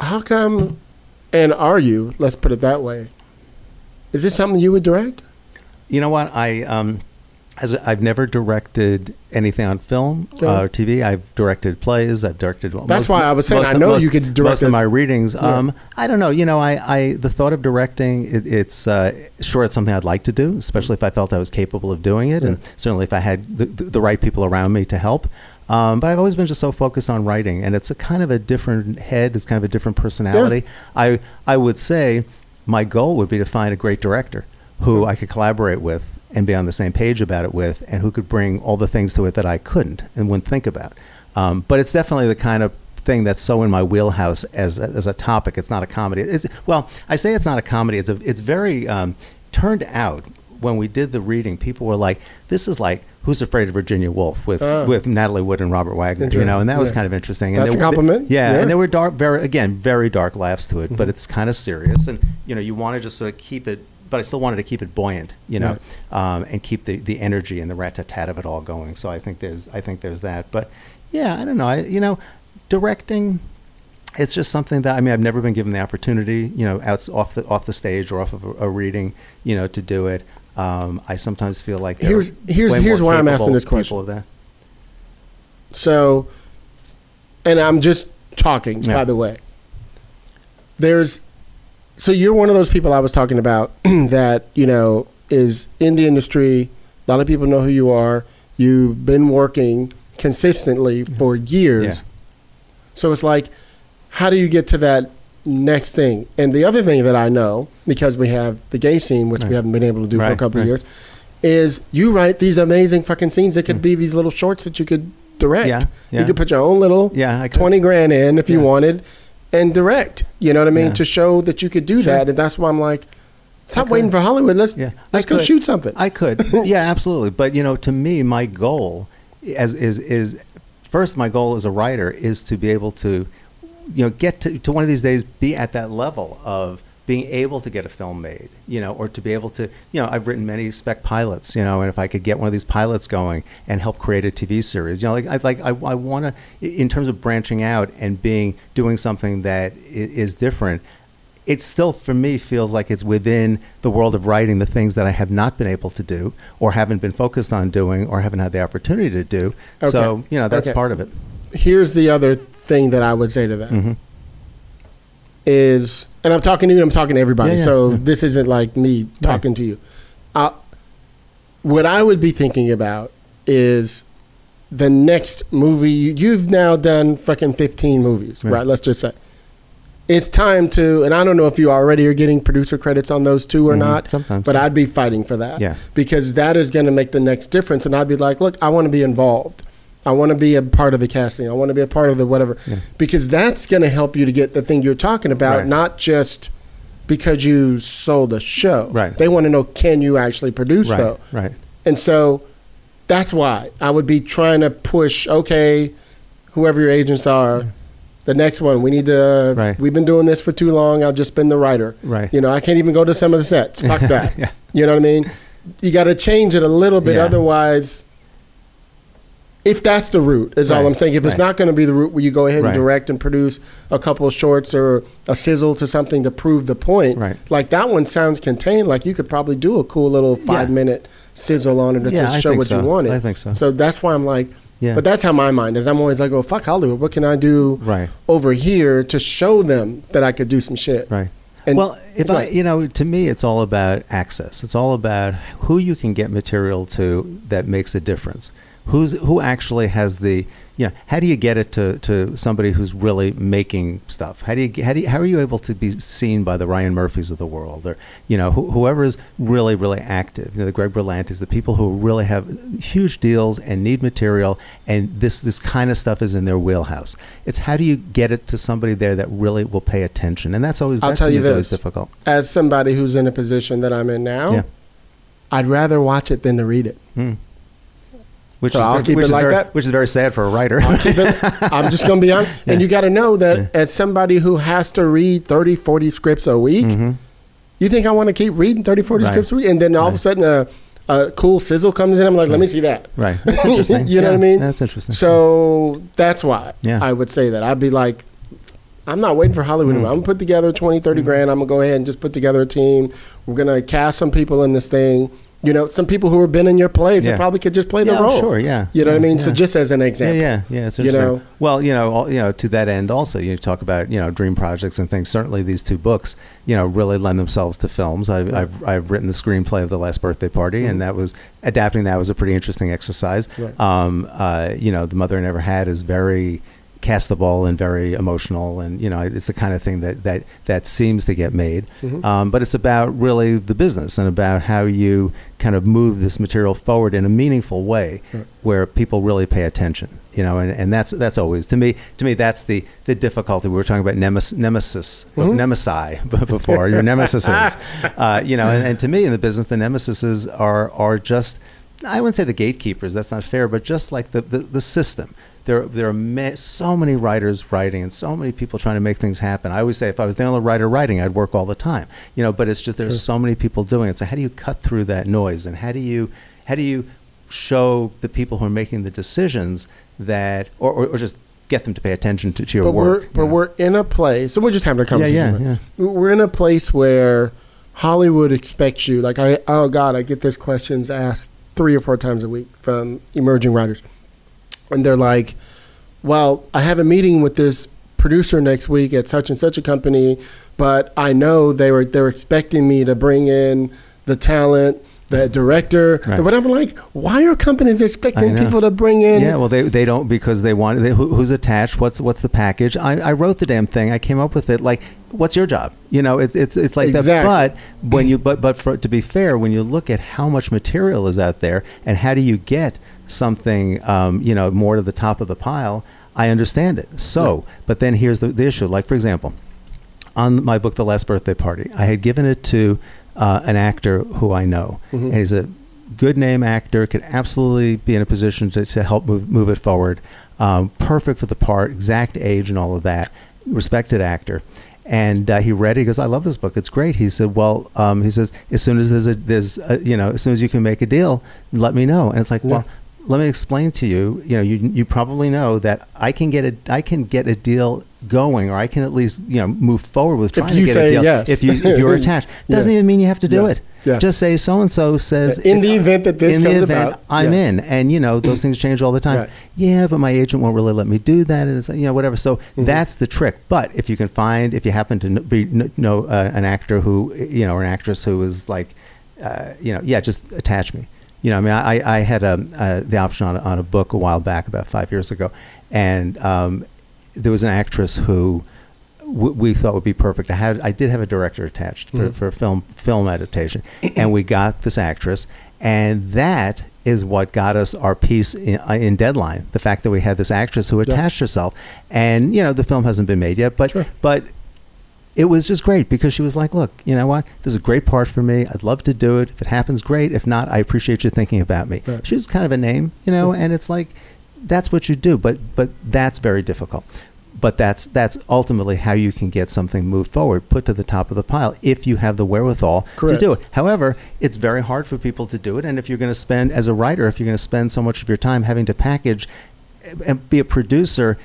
How come, and are you? Let's put it that way. Is this something you would direct? You know what? I um, as I've never directed anything on film Okay. uh, or TV. I've directed plays. I've directed. well, That's why I was saying, I know you could direct most of my readings. Yeah. Um, I don't know. You know, I, I the thought of directing. It, it's uh, sure it's something I'd like to do, especially if I felt I was capable of doing it, and certainly if I had the, the, the right people around me to help. Um, but I've always been just so focused on writing, and it's a kind of a different head. It's kind of a different personality. I I would say my goal would be to find a great director who I could collaborate with and be on the same page about it with, and who could bring all the things to it that I couldn't and wouldn't think about. Um, but it's definitely the kind of thing that's so in my wheelhouse as a, as a topic. It's not a comedy. It's well, I say it's not a comedy. It's a it's very um, turned out when we did the reading. People were like, "This is like." Who's Afraid of Virginia Woolf with Oh. with Natalie Wood and Robert Wagner, you know, and that was kind of interesting. That's and a there- compliment. yeah, Yeah. and there were dark, very again, very dark laughs to it, Mm-hmm. but it's kind of serious, and you know, you want to just sort of keep it, but I still wanted to keep it buoyant, you know, um, and keep the, the energy and the rat tat tat of it all going. So I think there's I think there's that, but yeah, I don't know, I, you know, directing. It's just something that I mean I've never been given the opportunity, you know, out off the off the stage or off of a, a reading, you know, to do it. Um, I sometimes feel like Here's- here's- here's why I'm asking this question. of that. So, and I'm just talking, Yeah. by the way. There's, so you're one of those people I was talking about that, you know, is in the industry. A lot of people know who you are. You've been working consistently for years. Yeah. So it's like, how do you get to that next thing? And the other thing that I know, because we have the gay scene, which we haven't been able to do for a Right, couple of years, is you write these amazing fucking scenes that could be these little shorts that you could direct. Mm. Yeah, You could put your own little Yeah, 20 grand in if you wanted and direct. You know what I mean? Yeah. To show that you could do Sure. that. And that's why I'm like, stop waiting for Hollywood. Let's, Yeah, let's go shoot something. I could, yeah, absolutely. But you know, to me, my goal as is is first my goal as a writer is to be able to, you know, get to, to one of these days be at that level of being able to get a film made, you know, or to be able to, you know, I've written many spec pilots, you know, and if I could get one of these pilots going and help create a TV series, you know, like I like I, I want to, in terms of branching out and being doing something that is different it still for me feels like it's within the world of writing the things that I have not been able to do or haven't been focused on doing or haven't had the opportunity to do. Okay. So, you know, that's Okay. part of it. Here's the other thing that I would say to that mm-hmm. Is, and I'm talking to you, I'm talking to everybody. Yeah, yeah, so yeah. this isn't like me talking to you. Uh, what I would be thinking about is the next movie. You've now done fucking 15 movies, Right. right? Let's just say. It's time to, and I don't know if you already are getting producer credits on those two or Mhm. not. Sometimes, But. I'd be fighting for that. Yeah. Because that is going to make the next difference. And I'd be like, look, I want to be involved. I want to be a part of the casting. I want to be a part of the whatever. Yeah. Because that's going to help you to get the thing you're talking about, Right. not just because you sold a show. Right. They want to know can you actually produce Right, though? right. And so that's why I would be trying to push, okay, whoever your agents are, the next one, we need to, Right. we've been doing this for too long. I'll just been the writer. Right. You know, I can't even go to some of the sets. Fuck that. Yeah. You know what I mean? You got to change it a little bit. Yeah. Otherwise, if that's the route, is all I'm saying. If it's not going to be the route where you go ahead Right. and direct and produce a couple of shorts or a sizzle to something to prove the point, Right. like that one sounds contained. Like you could probably do a cool little five minute sizzle on it to Yeah, show what so. you wanted. I think so. So that's why I'm like, Yeah. but that's how my mind is. I'm always like, oh fuck Hollywood. What can I do Right. over here to show them that I could do some shit? Right. And- well, if I, you know, to me, it's all about access. It's all about who you can get material to that makes a difference. Who's who actually has the, you know, how do you get it to, to somebody who's really making stuff? How do you how do you, how are you able to be seen by the Ryan Murphys of the world, or you know, who, whoever is really really active, you know, the Greg Berlantis, the people who really have huge deals and need material, and this this kind of stuff is in their wheelhouse. It's how do you get it to somebody there that really will pay attention, and that's always I'll that tell you is always this. difficult. As somebody who's in a position that I'm in now, Yeah. I'd rather watch it than to read it. Hmm. Which So is I'll very, keep it like very, that. Which is very sad for a writer. It- I'm just going to be honest. And you got to know that as somebody who has to read 30, 40 scripts a week, you think I want to keep reading 30, 40 Mm-hmm. Right. scripts a week? And then all of a sudden a, a cool sizzle comes in. I'm like, let me see that. Right. That's interesting. you know Yeah, what I mean? that's interesting. So that's why Yeah. I would say that. I'd be like, I'm not waiting for Hollywood. Mm. I'm going to put together 20, 30 grand. I'm going to go ahead and just put together a team. We're going to cast some people in this thing. You know, some people who have been in your plays Yeah. that probably could just play the Yeah, role. sure, yeah. You know what I Yeah, mean? So just as an example. yeah, yeah. It's You know? well, you know, all, you know, to that end, also, you talk about you know dream projects and things. Certainly, these two books, you know, really lend themselves to films. I've I've, I've written the screenplay of the last birthday party, and that was adapting. That was a pretty interesting exercise. Mm-hmm. Right. Um, uh, you know, the mother I never had is very cast the ball and very emotional, and you know, it's the kind of thing that that that seems to get made. Mm-hmm. Um, but it's about really the business and about how you kind of move this material forward in a meaningful way, Right. where people really pay attention. You know, and, and that's that's always to me to me that's the the difficulty. We were talking about nemes- nemesis, Mm-hmm. nemesi before your nemesis is, uh, you know, and, and to me in the business the nemesises are are just I wouldn't say the gatekeepers. That's not fair, but just like the the, the system. There, there are ma- so many writers writing and so many people trying to make things happen. I always say if I was the only writer writing, I'd work all the time. You know, but it's just there's so many people doing it. So how do you cut through that noise and how do you how do you show the people who are making the decisions that or, or, or just get them to pay attention to, to your but work? we're but we're in a place. So we're just having a conversation. yeah, right? We're in a place where Hollywood expects you. Like I, oh God, I get this questions asked three or four times a week from emerging writers, and they're like, "Well, I have a meeting with this producer next week at such and such a company, but I know they were they're expecting me to bring in the talent." The director, Right. but I'm like, why are companies expecting people to bring in? Yeah, well, they, they don't because they want they, who, who's attached. What's what's the package? I, I wrote the damn thing. I came up with it. Like, what's your job? You know, it's it's it's like Exactly. that. But when you but but for to be fair, when you look at how much material is out there and how do you get something, um, you know, more to the top of the pile, I understand it. So, but then here's the, the issue. Like for example, on my book, The Last Birthday Party, I had given it to uh, an actor who I know, Mm-hmm. and he's a good name actor, could absolutely be in a position to, to help move move it forward. Um, perfect for the part, exact age, and all of that. Respected actor. And uh, he read it. He goes, "I love this book. It's great." He said, "Well," um, he says, "as soon as there's a there's a, you know as soon as you can make a deal, let me know." And it's like, Yeah. Let me explain to you. You know, you you probably know that I can get a I can get a deal going, or I can at least you know move forward with trying to get a deal. yes. If you if you're attached, doesn't Yeah. even mean you have to do Yeah. it. Yeah. Just say so and so says In the event that this in comes the event about, I'm yes. in, and you know those things change all the time. Right. Yeah, but my agent won't really let me do that, and it's you know whatever. So Mm-hmm. that's the trick. But if you can find, if you happen to be know uh, an actor who you know or an actress who is like, uh, you know, yeah, just attach me. You know, I mean, I, I had a, uh, the option on a, on a book a while back, about five years ago, and um, there was an actress who w- we thought would be perfect. I had I did have a director attached for, for film film adaptation, and we got this actress, and that is what got us our piece in, uh, in Deadline. The fact that we had this actress who attached herself, and you know the film hasn't been made yet, but Sure. but it was just great because she was like, "Look, you know what? This is a great part for me. I'd love to do it. If it happens, great. If not, I appreciate you thinking about me." Right. She was kind of a name, you know, and it's like that's what you do, but but that's very difficult. But that's that's ultimately how you can get something moved forward, put to the top of the pile, if you have the wherewithal Correct. to do it. However, it's very hard for people to do it, and if you're going to spend, as a writer, if you're going to spend so much of your time having to package eh, and be a producer,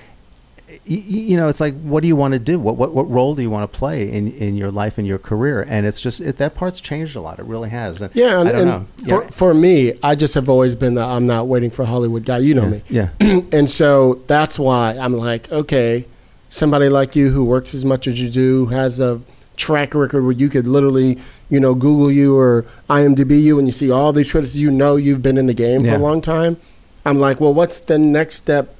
you, you know, it's like, what do you want to do? What, what what role do you want to play in, in your life and your career? And it's just it, that part's changed a lot. It really has. And Yeah, and, I don't and know. For, Yeah. for me, I just have always been the I'm not waiting for Hollywood guy. You know me. Yeah. and so that's why I'm like, okay, somebody like you who works as much as you do, has a track record where you could literally, you know, Google you or IMDb you and you see all these credits, you know you've been in the game for a long time. I'm like, well, what's the next step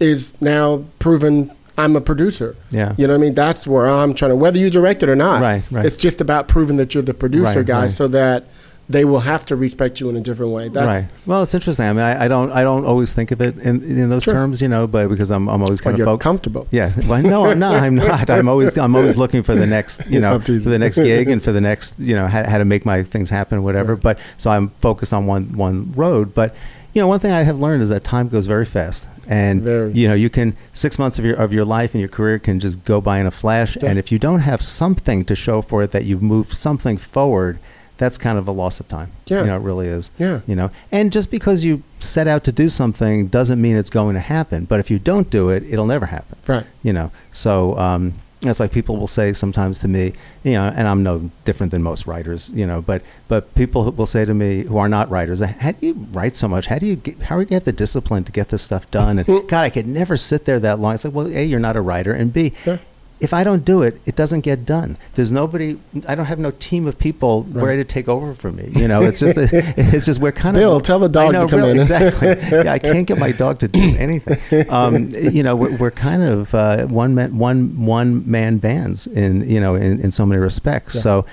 is now proven I'm a producer. Yeah. You know what I mean? That's where I'm trying to, whether you direct it or not. Right, right. It's just about proving that you're the producer Right, guy right. so that they will have to respect you in a different way. That's, right. Well, it's interesting. I mean, I, I don't I don't always think of it in, in those Sure. terms, you know, but because I'm I'm always kind of focused. comfortable. Yeah. Well, no, no, I'm not. I'm always I'm always looking for the next, you know, for the next gig and for the next, you know, how, how to make my things happen, whatever. Right. But so I'm focused on one one road. But you know, one thing I have learned is that time goes very fast, and Very. you know, you can six months of your of your life and your career can just go by in a flash. Yeah. And if you don't have something to show for it that you've moved something forward. That's kind of a loss of time. Yeah. You know, it really is. Yeah. You know, and just because you set out to do something doesn't mean it's going to happen. But if you don't do it, it'll never happen Right. you know so um it's like people will say sometimes to me you know and i'm no different than most writers you know but but people who will say to me who are not writers how do you write so much? How do you get how do you get the discipline to get this stuff done? And mm. god i could never sit there that long. It's like well a you're not a writer and b Yeah. If I don't do it, it doesn't get done. There's nobody. I don't have no team of people Right. ready to take over for me. You know, it's just it's just we're kind Bill, of. tell the dog to come really, in. Exactly. yeah, I can't get my dog to do anything. Um, you know, we're, we're kind of uh, one man one one man bands in you know in, in so many respects. Yeah. So,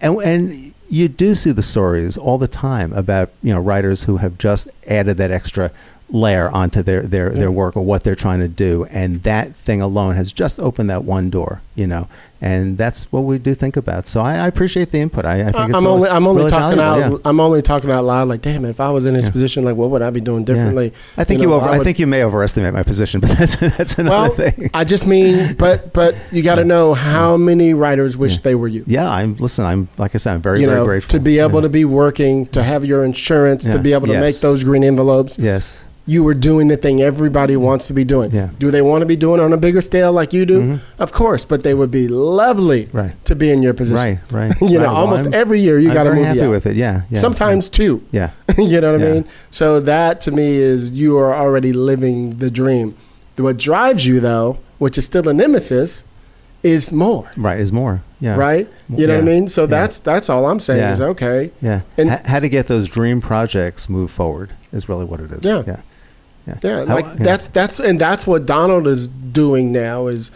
and and you do see the stories all the time about you know writers who have just added that extra layer onto their their, their work or what they're trying to do and that thing alone has just opened that one door you know and that's what we do think about so i, I appreciate the input i, I think it's I'm really, only I'm only really talking out valuable, yeah. I'm only talking out loud like damn if I was in his Yeah. position like what would I be doing differently Yeah. I think you, know, over, I, would- think you may overestimate my position, but that's that's another well thing. I just mean but but you got to know how many writers wish Yeah. they were you yeah, I'm listen. I'm like I said, I'm very you very know grateful to be able Yeah. to be working to have your insurance Yeah. to be able to Yes. make those green envelopes Yes. You were doing the thing everybody mm-hmm. wants to be doing. Yeah. Do they want to be doing it on a bigger scale like you do? Mm-hmm. Of course, but they would be lovely Right. to be in your position. Right, right. you know, well, almost I'm- every year you got very movie happy out. with it. Yeah, yeah. Sometimes two. Yeah. you know what I mean? So that to me is you are already living the dream. What drives you though, which is still a nemesis, is more. Right. Is more. Yeah. Right? You know what I mean? So Yeah. that's that's all I'm saying Yeah. is okay. Yeah. And- H- how to get those dream projects move forward is really what it is. Yeah. Yeah. Yeah. Yeah, How- like yeah. that's that's and that's what Donald is doing now is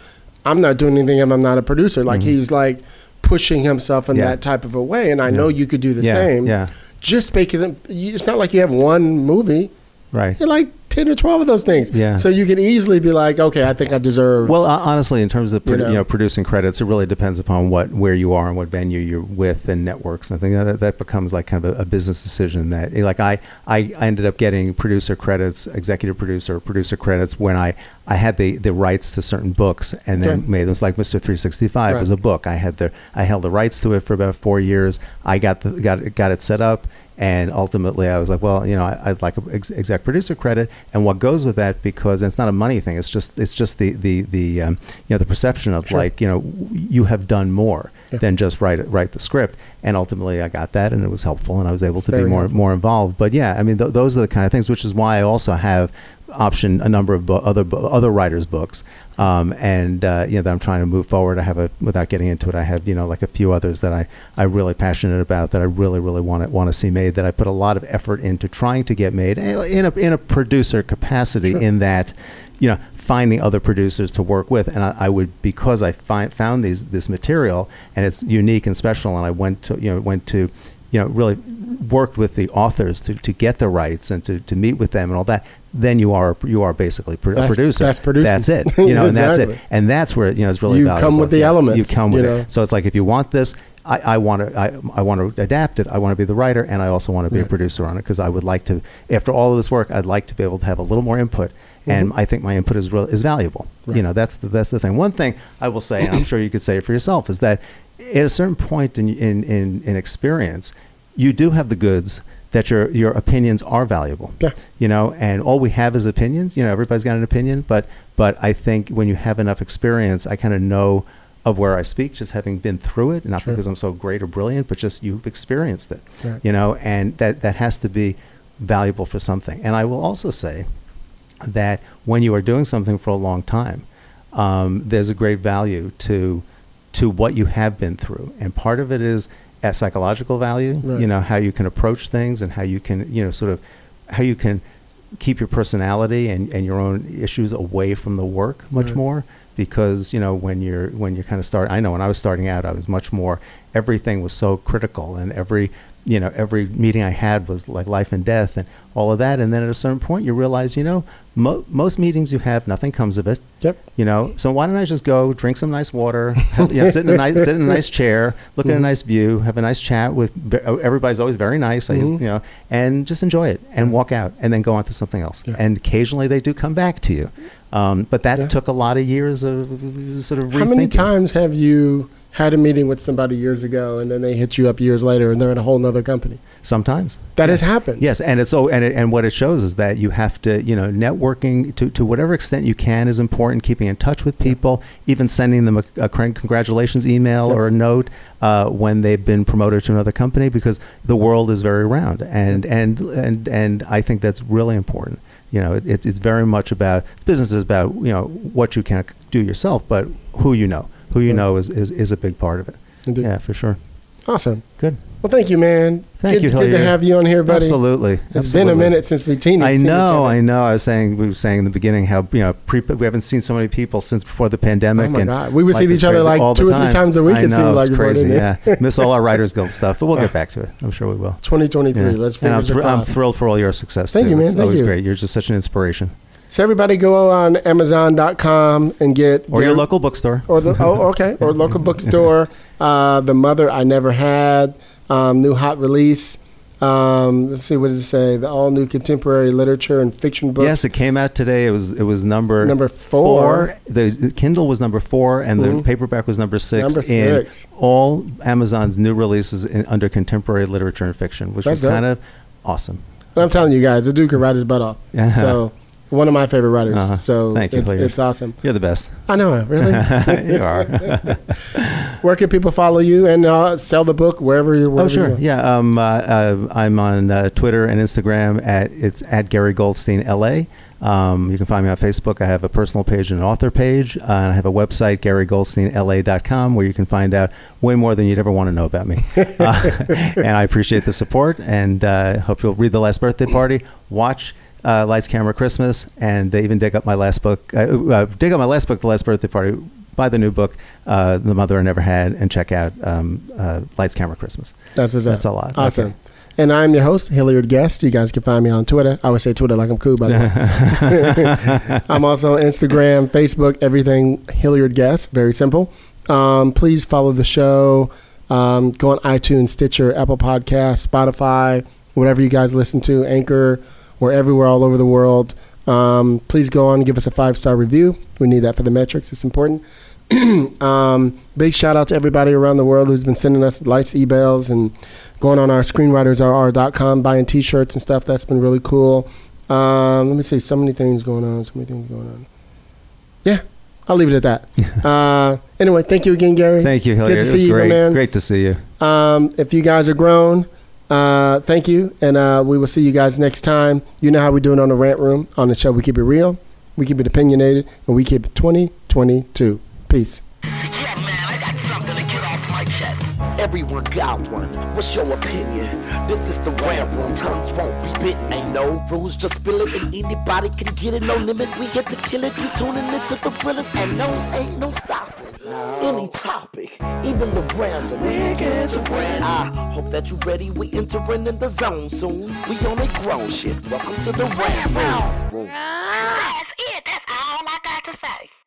I'm not doing anything if I'm not a producer. Like he's like pushing himself in Mm-hmm. Yeah. that type of a way and I know you could do the same. Yeah. Just because it's not like you have one movie. Right. You're like 10 or 12 of those things. Yeah. So you can easily be like, okay, I think I deserve Well, uh, honestly, in terms of You produ- you know. know. producing credits, it really depends upon what where you are and what venue you're with and networks. And I think that that becomes like kind of a, a business decision. That like I, I I ended up getting producer credits, executive producer, producer credits when I I had the the rights to certain books and then Okay. made them like Mr. 365 Right. was a book. I had the I held the rights to it for about four years. I got the got got it set up. And ultimately, I was like, well, you know, I, I'd like an ex- exec producer credit, and what goes with that because it's not a money thing. It's just it's just the the the um, you know the perception of Sure. like you know you have done more Yeah. than just write write the script. And ultimately, I got that, and it was helpful, and I was able It's to be more helpful. more involved. But yeah, I mean, th- those are the kind of things, which is why I also have option a number of bo- other bo- other writers' books, um, and uh, you know that I'm trying to move forward. I have a without getting into it, I have you know like a few others that I I'm really passionate about that I really really want to want to see made. That I put a lot of effort into trying to get made eh, in a in a producer capacity. In that, you know. Finding other producers to work with, and I, I would because I find, found these this material and it's unique and special, and I went to you know went to you know, really worked with the authors to, to get the rights and to, to meet with them and all that, then you are you are basically pro- a That's- producer. that's producing. That's it. You know, and that's it. And that's where you know it's really You come with the Yes, elements, You come with you it. So it's like if you want this, I, I want to I, I want to adapt it. I want to be the writer, and I also want to be Right. a producer on it because I would like to. After all of this work, I'd like to be able to have a little more input. And I think my input is real, is valuable. Mm-hmm. Right. You know, that's the that's the thing. One thing I will say, and I'm sure you could say it for yourself, is that at a certain point in in in, in experience, you do have the goods that your your opinions are valuable. Yeah. You know, and all we have is opinions. You know, everybody's got an opinion, but but I think when you have enough experience, I kind of know of where I speak, just having been through it, not Sure. because I'm so great or brilliant, but just you've experienced it. Right. You know, and that that has to be valuable for something. And I will also say that when you are doing something for a long time, um, there's a great value to to what you have been through, and part of it is at psychological value. Right. You know how you can approach things and how you can you know sort of how you can keep your personality and, and your own issues away from the work much Right. more because you know when you're when you kind of start I know when I was starting out I was much more everything was so critical and every you know every meeting I had was like life and death and all of that. And then at a certain point you realize you know mo- most meetings you have nothing comes of it. Yep. you know so why don't I just go drink some nice water have, you know, sit in a nice sit in a nice chair look at a mm-hmm. nice view have a nice chat with oh, everybody's always very nice I just, mm-hmm. you know and just enjoy it and mm-hmm. walk out and then go on to something else. Yeah. and occasionally they do come back to you. Um, but that Yeah. took a lot of years of sort of How many times have you had a meeting with somebody years ago and then they hit you up years later and they're in a whole nother company? sometimes That has happened. Yes, and it's so and it, and what it shows is that you have to you know networking to to whatever extent you can is important. Keeping in touch with people, even sending them a, a congratulations email Yeah. or a note uh, when they've been promoted to another company because the world is very round and and and and I think that's really important. You know, it, it's it's very much about business is about you know what you can do yourself, but who you know, who you know is, is is a big part of it. Indeed. Yeah, for sure. Awesome. Good. Well, thank you, man. Thank good, you, Good to have you on here, buddy. Absolutely. It's Absolutely. been a minute since we teamed. I seen each know. I know. I was saying, we were saying in the beginning how you know pre- we haven't seen so many people since before the pandemic. Oh my and God. We would see each other like two or three times a week, I it know, seemed like before, crazy. Yeah, miss all our Writers Guild stuff, but we'll get back to it. I'm sure we will. 2023. Yeah. Let's and I'm, thr- I'm thrilled for all your success. Thank too. you, man. It's Thank always you. great. You're just such an inspiration. So everybody go on Amazon.com and get Or your local bookstore. or the oh okay or local bookstore. Uh, the mother I never had. Um, new hot release. Um, let's see what does it say? The all new contemporary literature and fiction book. Yes, it came out today. It was it was number Number four. The the Kindle was number four, and the Mhm. paperback was number six. Number in six. all Amazon's new releases in, under contemporary literature and fiction, which That's was kind of awesome. And I'm telling you guys, the dude can ride his butt off. Yeah. So one of my favorite writers. Uh-huh. So Thank you, it's, it's awesome. You're the best. I know, really. you are. Where can people follow you and uh, sell the book wherever you're? Oh sure, you yeah. Um, uh, uh, I'm on uh, Twitter and Instagram at it's at Gary Goldstein LA. Um, you can find me on Facebook. I have a personal page and an author page, uh, and I have a website GaryGoldsteinLA.com where you can find out way more than you'd ever want to know about me. uh, and I appreciate the support, and uh, hope you'll read the Last Birthday Party, watch. Uh, Lights, Camera, Christmas, and they even dig up my last book. Uh, uh, dig up my last book, The Last Birthday Party. Buy the new book, uh, The Mother I Never Had, and check out um, uh, Lights, Camera, Christmas. That's what's up. That's a lot. Awesome. Okay. And I'm your host, Hilliard Guess. You guys can find me on Twitter. I would say Twitter like I'm cool, by the way. I'm also on Instagram, Facebook, everything Hilliard Guess. Very simple. Um, please follow the show. Um, go on iTunes, Stitcher, Apple Podcasts, Spotify, whatever you guys listen to, Anchor. We're everywhere all over the world. Um, please go on and give us a five star review. We need that for the metrics. It's important. um, big shout out to everybody around the world who's been sending us lights, emails, and going on our screenwritersrr.com, buying t shirts and stuff. That's been really cool. Um, let me see. So many things going on. So many things going on. Yeah, I'll leave it at that. uh, anyway, thank you again, Gary. Thank you, Good Hilliard. to It see you, my great. man. Great to see you. Um, if you guys are grown, uh, thank you, and uh, we will see you guys next time. You know how we do it on the rant room on the show. We keep it real, we keep it opinionated, and we keep it 2022. Peace. Get. Everyone got one. What's your opinion? This is the rant room. Tongues won't be bitten. Ain't no rules, just spill it, and anybody can get it. No limit. We here to kill it. You tuning into the thrillers, and no, ain't no stopping any topic, even the random. Niggas. I hope that you ready. We entering in the zone soon. We on a grown shit. Welcome to the rant room. That's it. That's all I got to say.